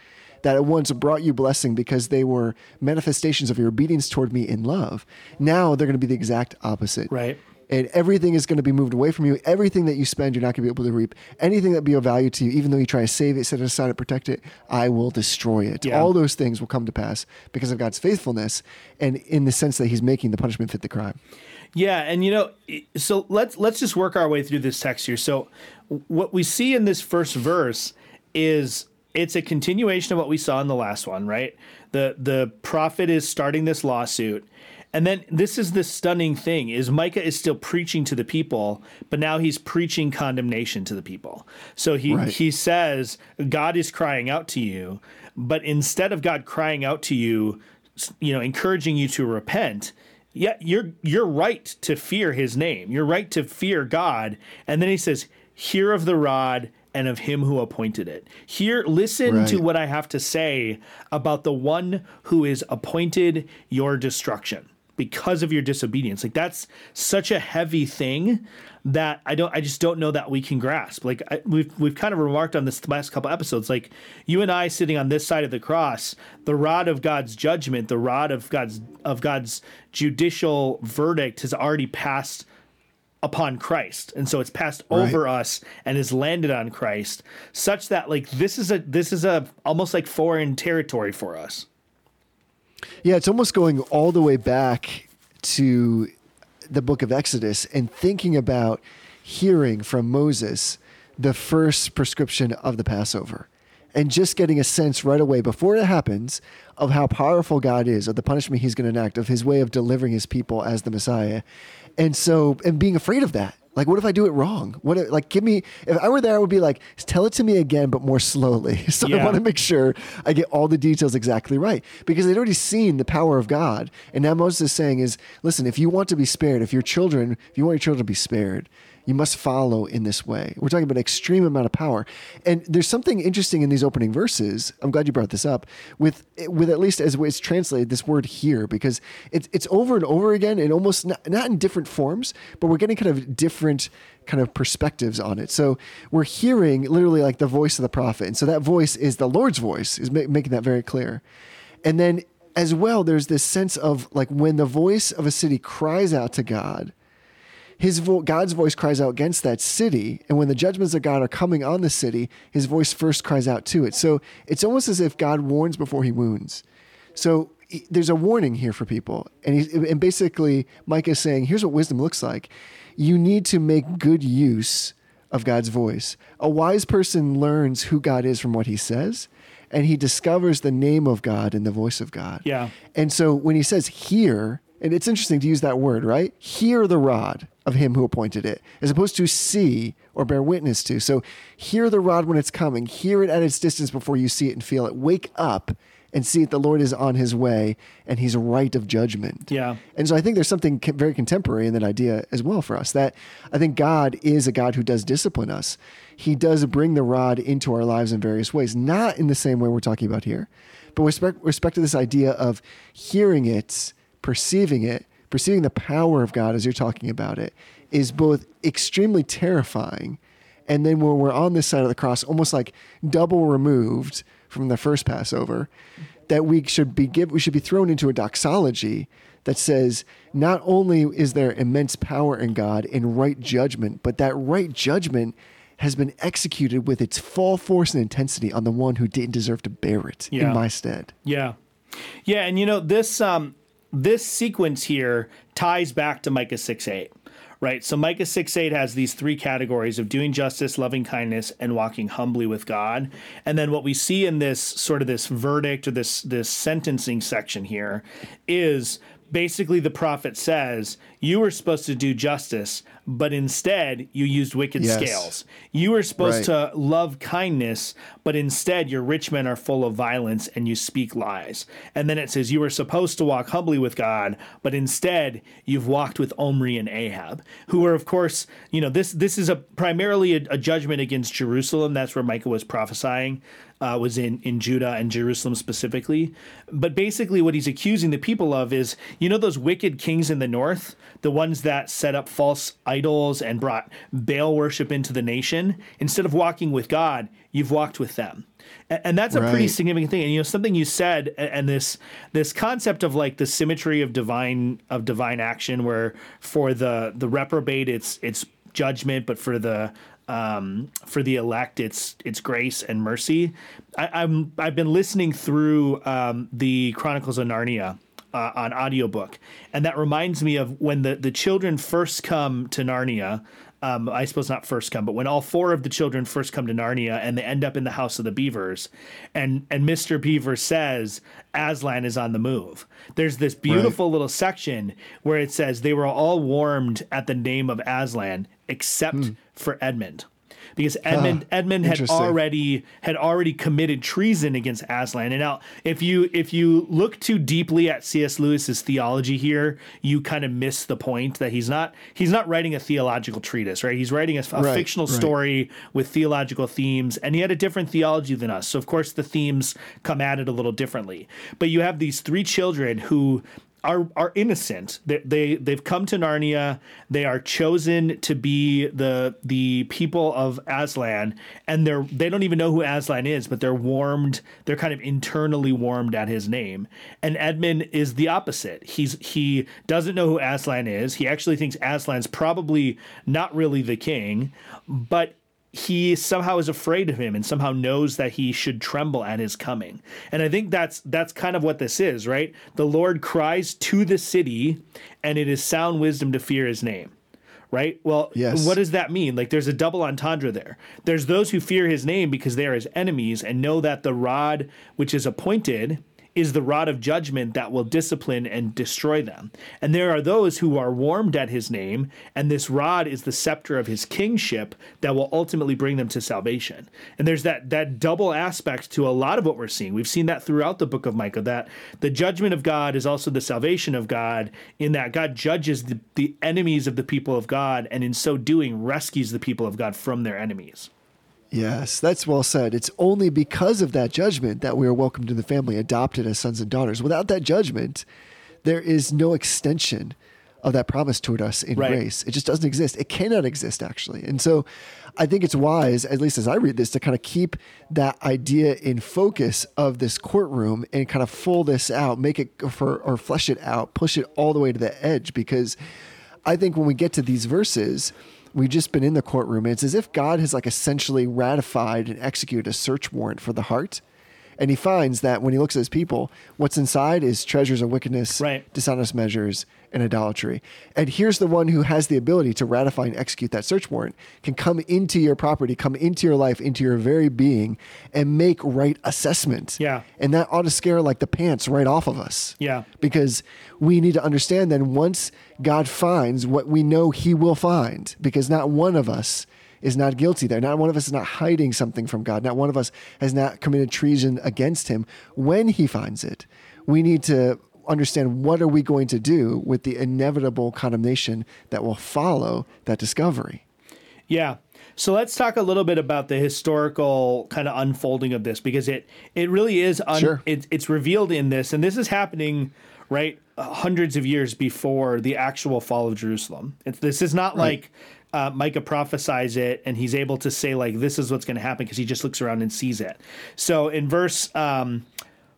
that at once brought you blessing because they were manifestations of your obedience toward me in love, now they're going to be the exact opposite Right. and everything is going to be moved away from you. Everything that you spend, you're not going to be able to reap. Anything that be of value to you, even though you try to save it, set it aside, and protect it, I will destroy it. Yeah. All those things will come to pass because of God's faithfulness, and in the sense that He's making the punishment fit the crime. Yeah, and you know, so let's let's just work our way through this text here. So, what we see in this first verse is it's a continuation of what we saw in the last one, right? The the prophet is starting this lawsuit. And then this is the stunning thing is Micah is still preaching to the people, but now he's preaching condemnation to the people. So he Right. he says God is crying out to you, but instead of God crying out to you, you know, encouraging you to repent, yeah, you're you're right to fear his name. You're right to fear God. And then he says, "Hear of the rod and of him who appointed it." Here, listen to what I have to say about the one who is appointed your destruction because of your disobedience. Like that's such a heavy thing that I don't I just don't know that we can grasp. Like I, we've we've kind of remarked on this the last couple episodes like you and I sitting on this side of the cross, the rod of God's judgment, the rod of God's of God's judicial verdict has already passed upon Christ. And so it's passed over us and has landed on Christ such that like this is a this is a almost like foreign territory for us. Yeah, it's almost going all the way back to the book of Exodus and thinking about hearing from Moses the first prescription of the Passover and just getting a sense right away before it happens of how powerful God is, of the punishment he's going to enact, of his way of delivering his people as the Messiah. And so, and being afraid of that. Like, what if I do it wrong? What if, like, give me, if I were there, I would be like, tell it to me again, but more slowly. So I want to make sure I get all the details exactly right because they'd already seen the power of God. And now Moses is saying is, listen, if you want to be spared, if your children, if you want your children to be spared, you must follow in this way. We're talking about extreme amount of power. And there's something interesting in these opening verses. I'm glad you brought this up with with at least as it's translated this word here because it's it's over and over again and almost not, not in different forms, but we're getting kind of different kind of perspectives on it. So we're hearing literally like the voice of the prophet. And so that voice is the Lord's voice, is ma- making that very clear. And then as well, there's this sense of like when the voice of a city cries out to God, his vo- God's voice cries out against that city, and when the judgments of God are coming on the city, his voice first cries out to it. So it's almost as if God warns before he wounds. So he- there's a warning here for people, and he, and basically Micah is saying, here's what wisdom looks like. You need to make good use of God's voice. A wise person learns who God is from what he says, and he discovers the name of God in the voice of God. Yeah. And so when he says hear, and it's interesting to use that word, right? Hear the rod of him who appointed it, as opposed to see or bear witness to. So hear the rod when it's coming, hear it at its distance before you see it and feel it. Wake up and see that the Lord is on his way and he's right of judgment. Yeah. And so I think there's something very contemporary in that idea as well for us that I think God is a God who does discipline us. He does bring the rod into our lives in various ways, not in the same way we're talking about here, but with respect, respect to this idea of hearing it, perceiving it, perceiving the power of God as you're talking about it is both extremely terrifying and then when we're on this side of the cross, almost like double removed from the first Passover, that we should be give, we should be thrown into a doxology that says not only is there immense power in God in right judgment, but that right judgment has been executed with its full force and intensity on the one who didn't deserve to bear it Yeah. in my stead. Yeah. Yeah, and you know, this um this sequence here ties back to Micah 6 8. Right. So Micah 6 8 has these three categories of doing justice, loving kindness, and walking humbly with God. And then what we see in this sort of this verdict or this this sentencing section here is basically the prophet says you were supposed to do justice but instead you used wicked Yes. scales you were supposed Right. to love kindness but instead your rich men are full of violence and you speak lies and then it says you were supposed to walk humbly with god but instead you've walked with omri and ahab who are of course you know this this is a primarily a, a judgment against jerusalem that's where micah was prophesying uh, was in in Judah and Jerusalem specifically. But basically, what he's accusing the people of is, you know, those wicked kings in the north, the ones that set up false idols and brought Baal worship into the nation. Instead of walking with God, you've walked with them. And that's a pretty significant thing. And you know, something you said, and this this concept of like the symmetry of divine of divine action, where for the the reprobate, it's it's judgment, but for the um, for the elect, it's it's grace and mercy. I, I'm I've been listening through um, the Chronicles of Narnia uh, on audiobook, and that reminds me of when the the children first come to Narnia. Um, I suppose not first come, but when all four of the children first come to Narnia and they end up in the house of the beavers, and and Mr. Beaver says Aslan is on the move. There's this beautiful little section where it says they were all warmed at the name of Aslan except hmm. for Edmund. Because Edmund Edmund had already had already committed treason against Aslan. And now if you if you look too deeply at C.S. Lewis's theology here, you kind of miss the point that he's not he's not writing a theological treatise, right? He's writing a, a Right, fictional right. story with theological themes, and he had a different theology than us. So of course the themes come at it a little differently. But you have these three children who are are innocent. They, they they've come to Narnia. They are chosen to be the the people of Aslan, and they're they don't even know who Aslan is, but they're warmed. They're kind of internally warmed at his name. And Edmund is the opposite. He's he doesn't know who Aslan is. He actually thinks Aslan's probably not really the king, but he somehow is afraid of him and somehow knows that he should tremble at his coming. And I think that's that's kind of what this is, right? The Lord cries to the city and it is sound wisdom to fear his name. Right? Well, Yes. what does that mean? Like there's a double entendre there. There's those who fear his name because they are his enemies and know that the rod which is appointed is the rod of judgment that will discipline and destroy them. And there are those who are warmed at his name, and this rod is the scepter of his kingship that will ultimately bring them to salvation. And there's that that double aspect to a lot of what we're seeing. We've seen that throughout the book of Micah that the judgment of God is also the salvation of God in that God judges the, the enemies of the people of God and in so doing rescues the people of God from their enemies. Yes, that's well said. It's only because of that judgment that we are welcomed to the family, adopted as sons and daughters. Without that judgment, there is no extension of that promise toward us in Right. grace. It just doesn't exist. It cannot exist, actually. And so I think it's wise, at least as I read this, to kind of keep that idea in focus of this courtroom and kind of full this out, make it for, or flesh it out, push it all the way to the edge. Because I think when we get to these verses, we've just been in the courtroom. And it's as if God has like essentially ratified and executed a search warrant for the heart. And he finds that when he looks at his people, what's inside is treasures of wickedness, Right. dishonest measures, and idolatry. And here's the one who has the ability to ratify and execute that search warrant, can come into your property, come into your life, into your very being, and make right assessment. Yeah. And that ought to scare like the pants right off of us. Yeah. Because we need to understand that once God finds what we know he will find, because not one of us is not guilty there. Not one of us is not hiding something from God. Not one of us has not committed treason against him. When he finds it, we need to understand what are we going to do with the inevitable condemnation that will follow that discovery. Yeah. So let's talk a little bit about the historical kind of unfolding of this because it it really is un, Sure. it, it's revealed in this and this is happening right uh, hundreds of years before the actual fall of Jerusalem. It's, this is not like uh, Micah prophesies it and he's able to say like this is what's going to happen because he just looks around and sees it. So in verse um,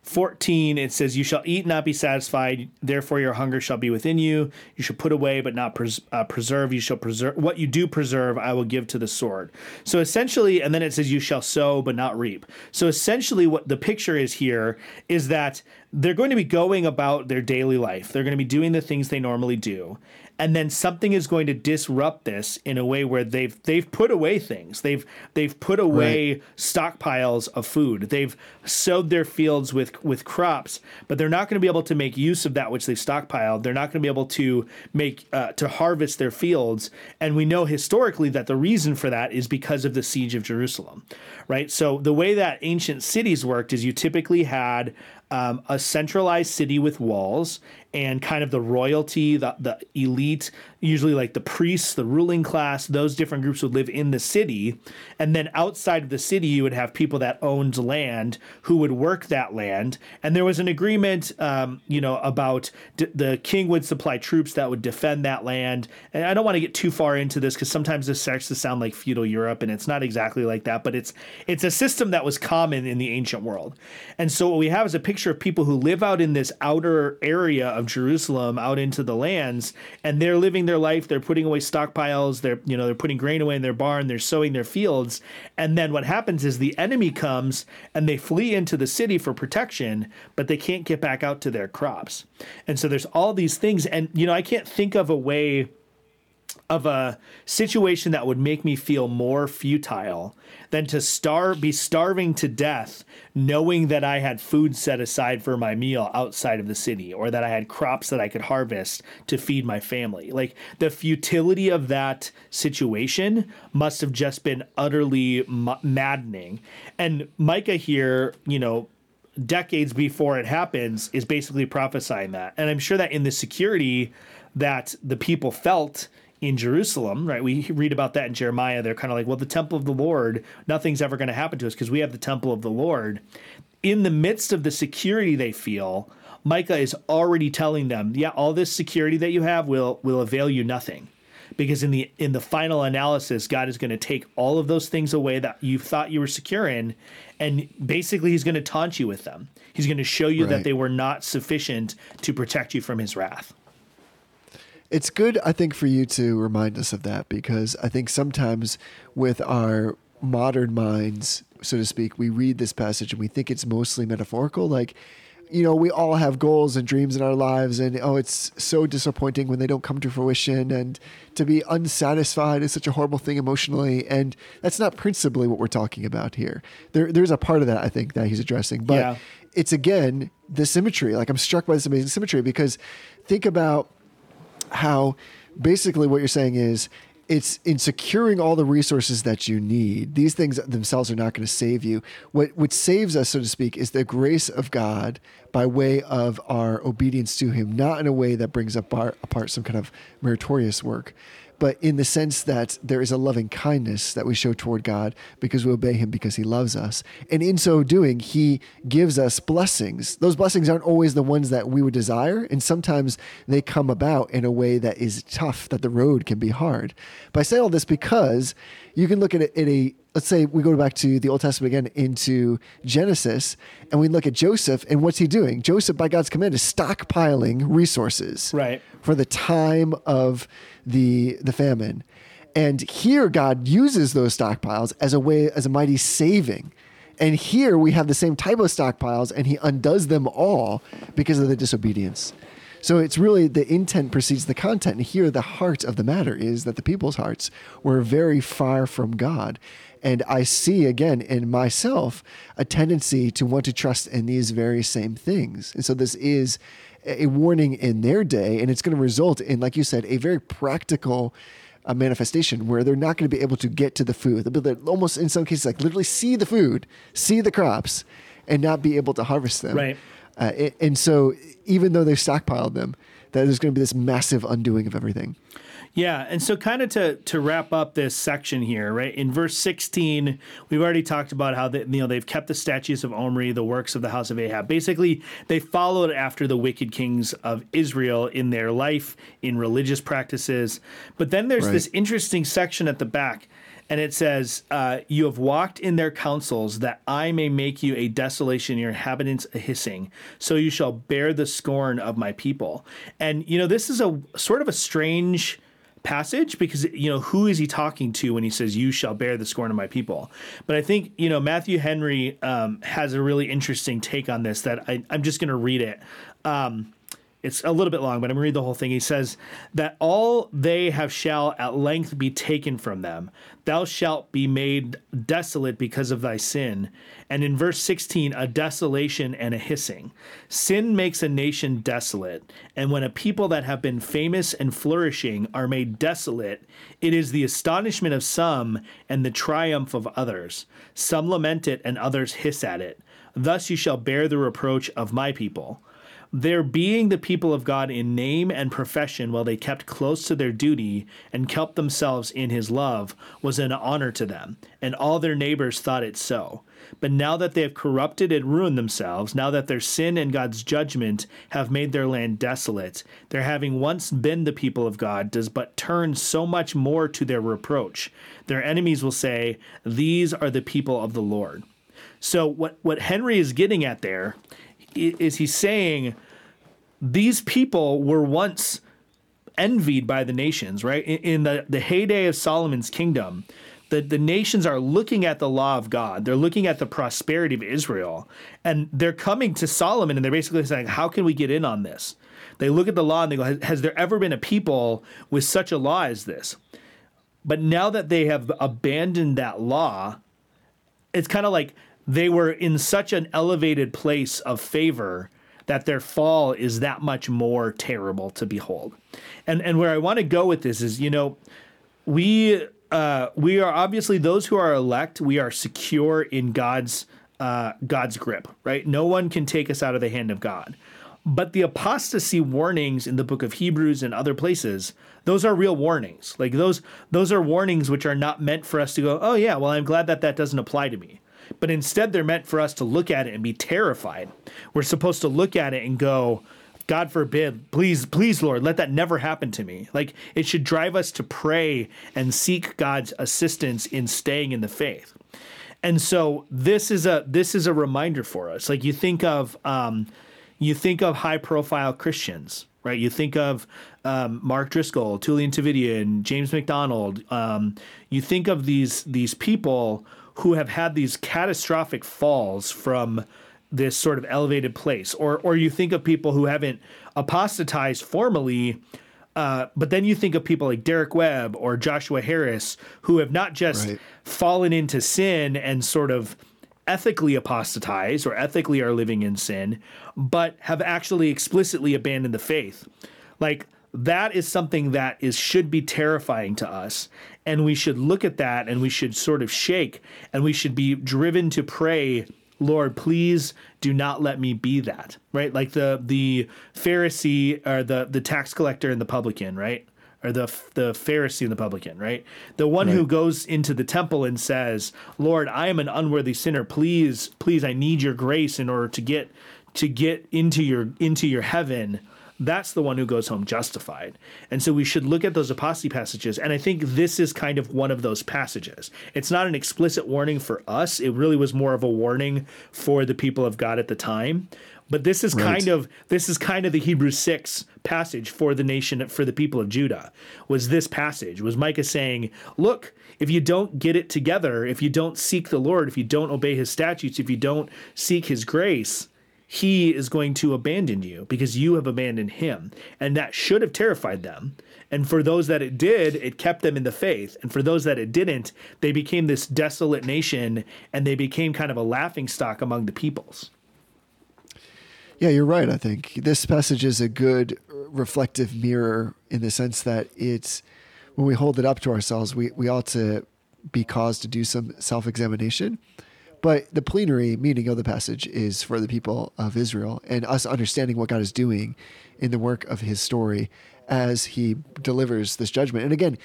14 it says you shall eat not be satisfied. Therefore your hunger shall be within you. You shall put away but not pres- uh, preserve. You shall preserve what you do preserve i will give to the sword. So essentially and then it says you shall sow but not reap. So essentially what the picture is here is that they're going to be going about their daily life. They're going to be doing the things they normally do. And then something is going to disrupt this in a way where they've they've put away things. They've they've put away stockpiles of food. They've sowed their fields with with crops, but they're not going to be able to make use of that which they've stockpiled. They're not going to be able to make uh, to harvest their fields. And we know historically that the reason for that is because of the siege of Jerusalem, right? So the way that ancient cities worked is you typically had um, a centralized city with walls and kind of the royalty, the, the elite, usually like the priests, the ruling class, those different groups would live in the city. And then outside of the city, you would have people that owned land who would work that land. And there was an agreement, um, you know, about d- the king would supply troops that would defend that land. And I don't want to get too far into this because sometimes this starts to sound like feudal Europe, and it's not exactly like that. But it's it's a system that was common in the ancient world. And so what we have is a picture of people who live out in this outer area of Jerusalem, out into the lands, and they're living their life. They're putting away stockpiles. They're you know they're putting grain away in their barn. They're sowing their fields. And then what happens is the enemy comes and they flee into the city for protection, but they can't get back out to their crops. And so there's all these things. And you know I can't think of a way of a situation that would make me feel more futile than to starve be starving to death knowing that I had food set aside for my meal outside of the city or that I had crops that I could harvest to feed my family. Like the futility of that situation must have just been utterly ma- maddening. And Micah here you know decades before it happens is basically prophesying that. And I'm sure that in the security that the people felt in Jerusalem, right? We read about that in Jeremiah. They're kind of like, well, the temple of the Lord, nothing's ever going to happen to us because we have the temple of the Lord. In the midst of the security they feel, Micah is already telling them, yeah, all this security that you have will will avail you nothing. Because in the in the final analysis, God is going to take all of those things away that you thought you were secure in, and basically he's going to taunt you with them. He's going to show you that they were not sufficient to protect you from his wrath. It's good, I think, for you to remind us of that because I think sometimes with our modern minds, so to speak, we read this passage and we think it's mostly metaphorical. Like, you know, we all have goals and dreams in our lives, and oh, it's so disappointing when they don't come to fruition. And to be unsatisfied is such a horrible thing emotionally. And that's not principally what we're talking about here. There, there's a part of that I think that he's addressing, but Yeah. it's again the symmetry. Like, I'm struck by this amazing symmetry because think about how basically what you're saying is it's in securing all the resources that you need. These things themselves are not going to save you. What what saves us, so to speak, is the grace of God by way of our obedience to Him, not in a way that brings apart, apart some kind of meritorious work, but in the sense that there is a loving kindness that we show toward God because we obey Him because He loves us. And in so doing, He gives us blessings. Those blessings aren't always the ones that we would desire, and sometimes they come about in a way that is tough, that the road can be hard. But I say all this because you can look at it in a let's say we go back to the Old Testament again into Genesis, and we look at Joseph, and what's he doing? Joseph, by God's command, is stockpiling resources Right. for the time of the the famine. And here God uses those stockpiles as a way as a mighty saving. And here we have the same type of stockpiles and he undoes them all because of the disobedience. So it's really the intent precedes the content. And here the heart of the matter is that the people's hearts were very far from God. And I see again in myself a tendency to want to trust in these very same things. And so this is a warning in their day, and it's going to result in, like you said, a very practical uh, manifestation where they're not going to be able to get to the food. They'll be almost, in some cases, like literally see the food, see the crops, and not be able to harvest them. Right. Uh, a- and so, even though they've stockpiled them, that there's going to be this massive undoing of everything. Yeah, and so kind of to to wrap up this section here, right? In verse 16, we've already talked about how they, you know they've kept the statues of Omri, the works of the house of Ahab. Basically, they followed after the wicked kings of Israel in their life, in religious practices. But then there's Right. this interesting section at the back, and it says, uh, "You have walked in their counsels, that I may make you a desolation, your inhabitants a hissing. So you shall bear the scorn of my people." And you know, this is a sort of a strange passage because you know who is he talking to when he says you shall bear the scorn of my people but i think you know matthew henry um, has a really interesting take on this that I, i'm just going to read it. Um, it's a little bit long, but I'm going to read the whole thing. He says, That all they have shall at length be taken from them. Thou shalt be made desolate because of thy sin. And in verse 16, a desolation and a hissing. Sin makes a nation desolate. And when a people that have been famous and flourishing are made desolate, it is the astonishment of some and the triumph of others. Some lament it and others hiss at it. Thus you shall bear the reproach of my people. Their being the people of God in name and profession while they kept close to their duty and kept themselves in his love was an honor to them, and all their neighbors thought it so. But now that they have corrupted and ruined themselves, now that their sin and God's judgment have made their land desolate, their having once been the people of God does but turn so much more to their reproach. Their enemies will say, These are the people of the Lord. So what what Henry is getting at there is he's saying these people were once envied by the nations, right? In, in the, the heyday of Solomon's kingdom, the, the nations are looking at the law of God. They're looking at the prosperity of Israel. And they're coming to Solomon and they're basically saying, How can we get in on this? They look at the law and they go, Has, has there ever been a people with such a law as this? But now that they have abandoned that law, it's kind of like they were in such an elevated place of favor that their fall is that much more terrible to behold. And and where I want to go with this is, you know, we uh, we are obviously those who are elect. We are secure in God's uh, God's grip, right? No one can take us out of the hand of God. But the apostasy warnings in the book of Hebrews and other places, those are real warnings. Like those those are warnings which are not meant for us to go, "Oh yeah, well I'm glad that that doesn't apply to me." But instead they're meant for us to look at it and be terrified. We're supposed to look at it and go, God forbid, please, please, Lord, let that never happen to me. Like it should drive us to pray and seek God's assistance in staying in the faith. And so this is a this is a reminder for us. Like you think of um, you think of high profile Christians, right? You think of um, Mark Driscoll, Tullian Tchividjian, James MacDonald. Um, you think of these these people who have had these catastrophic falls from this sort of elevated place, or or you think of people who haven't apostatized formally. Uh, but then you think of people like Derek Webb or Joshua Harris who have not just Right. fallen into sin and sort of ethically apostatized or ethically are living in sin, but have actually explicitly abandoned the faith. Like that is something that is should be terrifying to us and we should look at that and we should sort of shake and we should be driven to pray Lord, please do not let me be that. Right? Like the the Pharisee or the the tax collector and the publican, right? Or the the Pharisee and the publican, right? The one who goes into the temple and says, "Lord, I am an unworthy sinner. Please, please, I need your grace in order to get to get into your into your heaven." That's the one who goes home justified. And so we should look at those apostasy passages. And I think this is kind of one of those passages. It's not an explicit warning for us, it really was more of a warning for the people of God at the time. But this is kind of this is kind of the Hebrews 6 passage for the nation for the people of Judah. Was this passage was Micah saying, "Look, if you don't get it together, if you don't seek the Lord, if you don't obey his statutes, if you don't seek his grace, he is going to abandon you because you have abandoned him. And that should have terrified them. And for those that it did, it kept them in the faith. And for those that it didn't, they became this desolate nation and they became kind of a laughing stock among the peoples. Yeah, you're right. I think this passage is a good uh, reflective mirror in the sense that it's when we hold it up to ourselves, we, we ought to be caused to do some self examination. But the plenary meaning of the passage is for the people of Israel and us understanding what God is doing in the work of his story as he delivers this judgment. And again,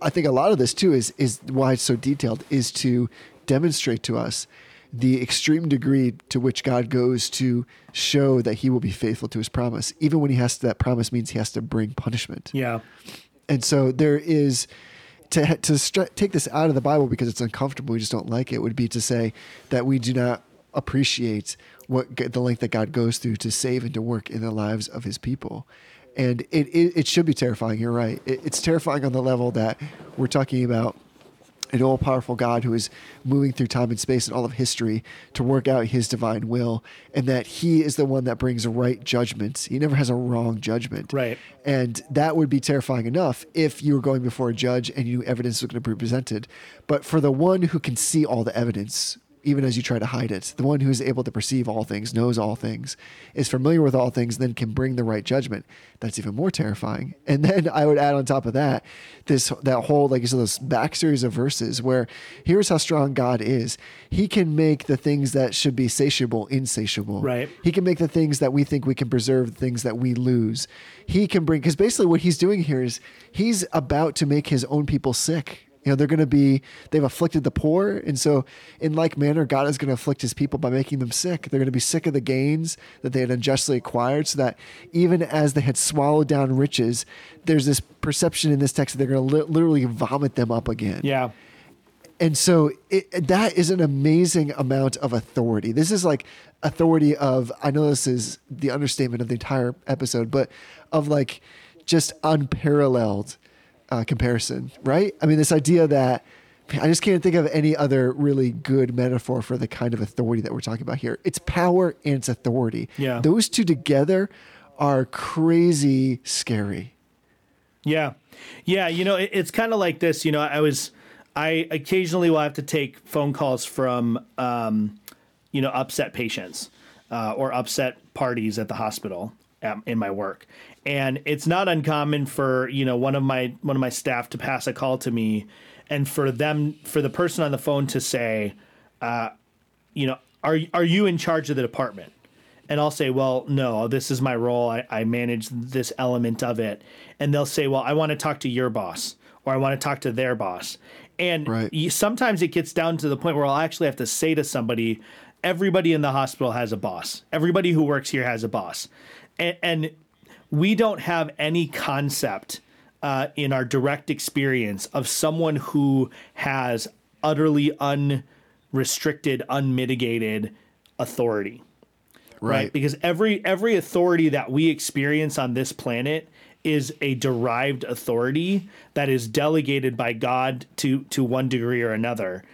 I think a lot of this too is is why it's so detailed is to demonstrate to us the extreme degree to which God goes to show that he will be faithful to his promise, even when he has to, that promise means he has to bring punishment. Yeah. And so there is to to take this out of the Bible because it's uncomfortable. We just don't like it. Would be to say that we do not appreciate what the length that God goes through to save and to work in the lives of His people. And it, it, it should be terrifying. You're right. It, it's terrifying on the level that we're talking about an all powerful God who is moving through time and space and all of history to work out his divine will, and that he is the one that brings right judgments. He never has a wrong judgment. Right. And that would be terrifying enough if you were going before a judge and you knew evidence was going to be presented. But for the one who can see all the evidence, even as you try to hide it, the one who is able to perceive all things, knows all things, is familiar with all things, then can bring the right judgment. That's even more terrifying. And then I would add on top of that, this that whole like so this back series of verses where here's how strong God is. He can make the things that should be satiable insatiable. Right. He can make the things that we think we can preserve, the things that we lose. He can bring because basically what he's doing here is he's about to make his own people sick. You know, they're going to be, they've afflicted the poor. And so, in like manner, God is going to afflict his people by making them sick. They're going to be sick of the gains that they had unjustly acquired, so that even as they had swallowed down riches, there's this perception in this text that they're going to li- literally vomit them up again. Yeah. And so it, that is an amazing amount of authority. This is like authority of, I know this is the understatement of the entire episode, but of like just unparalleled uh, comparison, right? I mean, this idea that I just can't think of any other really good metaphor for the kind of authority that we're talking about here. It's power and it's authority. Yeah. Those two together are crazy scary. Yeah. Yeah. You know, it, it's kind of like this. You know, I was, I occasionally will have to take phone calls from, um, you know, upset patients uh, or upset parties at the hospital um, in my work. And it's not uncommon for, you know, one of my, one of my staff to pass a call to me and for them, for the person on the phone to say, uh, you know, are, are you in charge of the department? and I'll say, well, no, this is my role. I, I manage this element of it. And they'll say, well, I want to talk to your boss or I want to talk to their boss. And Right. you, sometimes it gets down to the point where I'll actually have to say to somebody, everybody in the hospital has a boss. Everybody who works here has a boss. And, and we don't have any concept uh, in our direct experience of someone who has utterly unrestricted, unmitigated authority right. Because every every authority that we experience on this planet is a derived authority that is delegated by God to to one degree or another.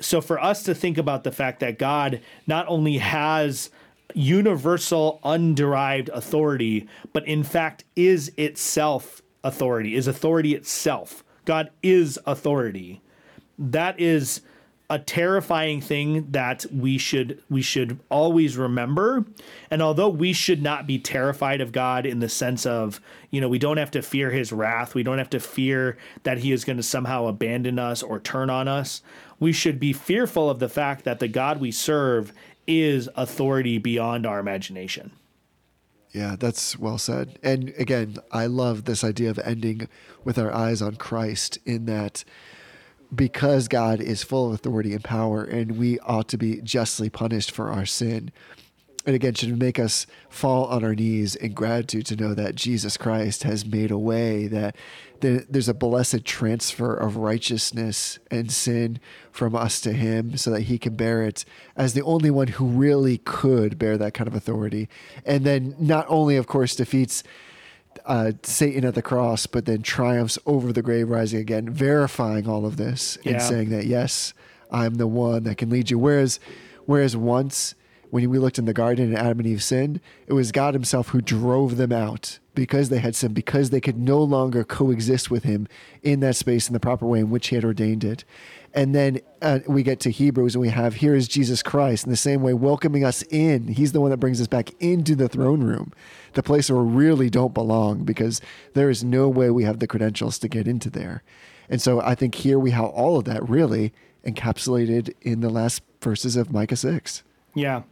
So for us to think about the fact that God not only has universal underived authority, but in fact is itself authority, is authority itself. God is authority. That is a terrifying thing that we should we should always remember and although we should not be terrified of God in the sense of you know we don't have to fear his wrath we don't have to fear that he is going to somehow abandon us or turn on us we should be fearful of the fact that the God we serve is authority beyond our imagination Yeah, that's well said. And again, I love this idea of ending with our eyes on Christ in that because God is full of authority and power and we ought to be justly punished for our sin. And again, should make us fall on our knees in gratitude to know that Jesus Christ has made a way, that there's a blessed transfer of righteousness and sin from us to Him so that He can bear it as the only one who really could bear that kind of authority. And then not only, of course, defeats uh, Satan at the cross, but then triumphs over the grave, rising again, verifying all of this Yeah. and saying that yes, I'm the one that can lead you. Whereas, whereas once when we looked in the garden and Adam and Eve sinned, it was God Himself who drove them out because they had sinned, because they could no longer coexist with Him in that space in the proper way in which He had ordained it. And then uh, we get to Hebrews and we have here is Jesus Christ in the same way welcoming us in. He's the one that brings us back into the throne room, the place where we really don't belong because there is no way we have the credentials to get into there. And so I think here we have all of that really encapsulated in the last verses of Micah 6. Yeah.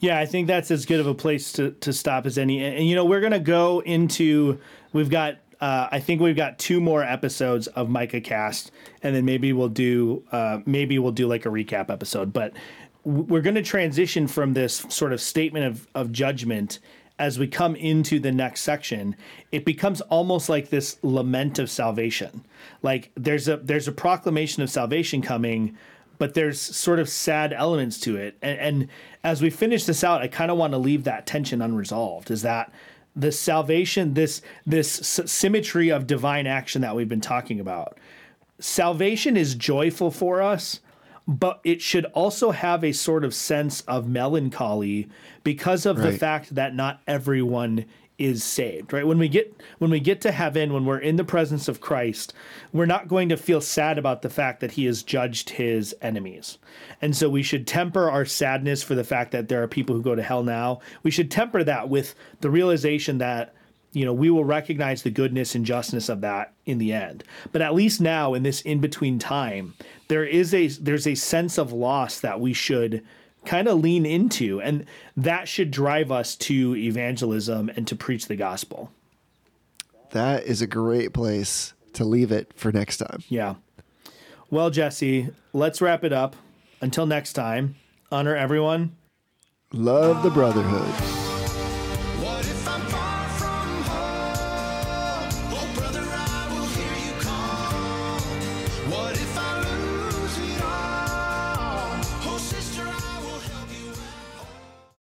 Yeah, I think that's as good of a place to, to stop as any. And, you know, we're going to go into, we've got, uh, I think we've got two more episodes of Micah Cast, and then maybe we'll do, uh, maybe we'll do like a recap episode. But we're going to transition from this sort of statement of, of judgment as we come into the next section. It becomes almost like this lament of salvation. Like there's a there's a proclamation of salvation coming, but there's sort of sad elements to it. And, and as we finish this out, I kind of want to leave that tension unresolved. Is that the salvation, this this symmetry of divine action that we've been talking about. Salvation is joyful for us, but it should also have a sort of sense of melancholy because of the fact that not everyone is saved right? When we get when we get to heaven when we're in the presence of Christ we're not going to feel sad about the fact that he has judged his enemies. And so we should temper our sadness for the fact that there are people who go to hell now. We should temper that with the realization that you know we will recognize the goodness and justness of that in the end. But at least now in this in between time there is a there's a sense of loss that we should kind of lean into and that should drive us to evangelism and to preach the gospel That is a great place to leave it for next time. yeah well jesse let's wrap it up until next time honor everyone Love the brotherhood.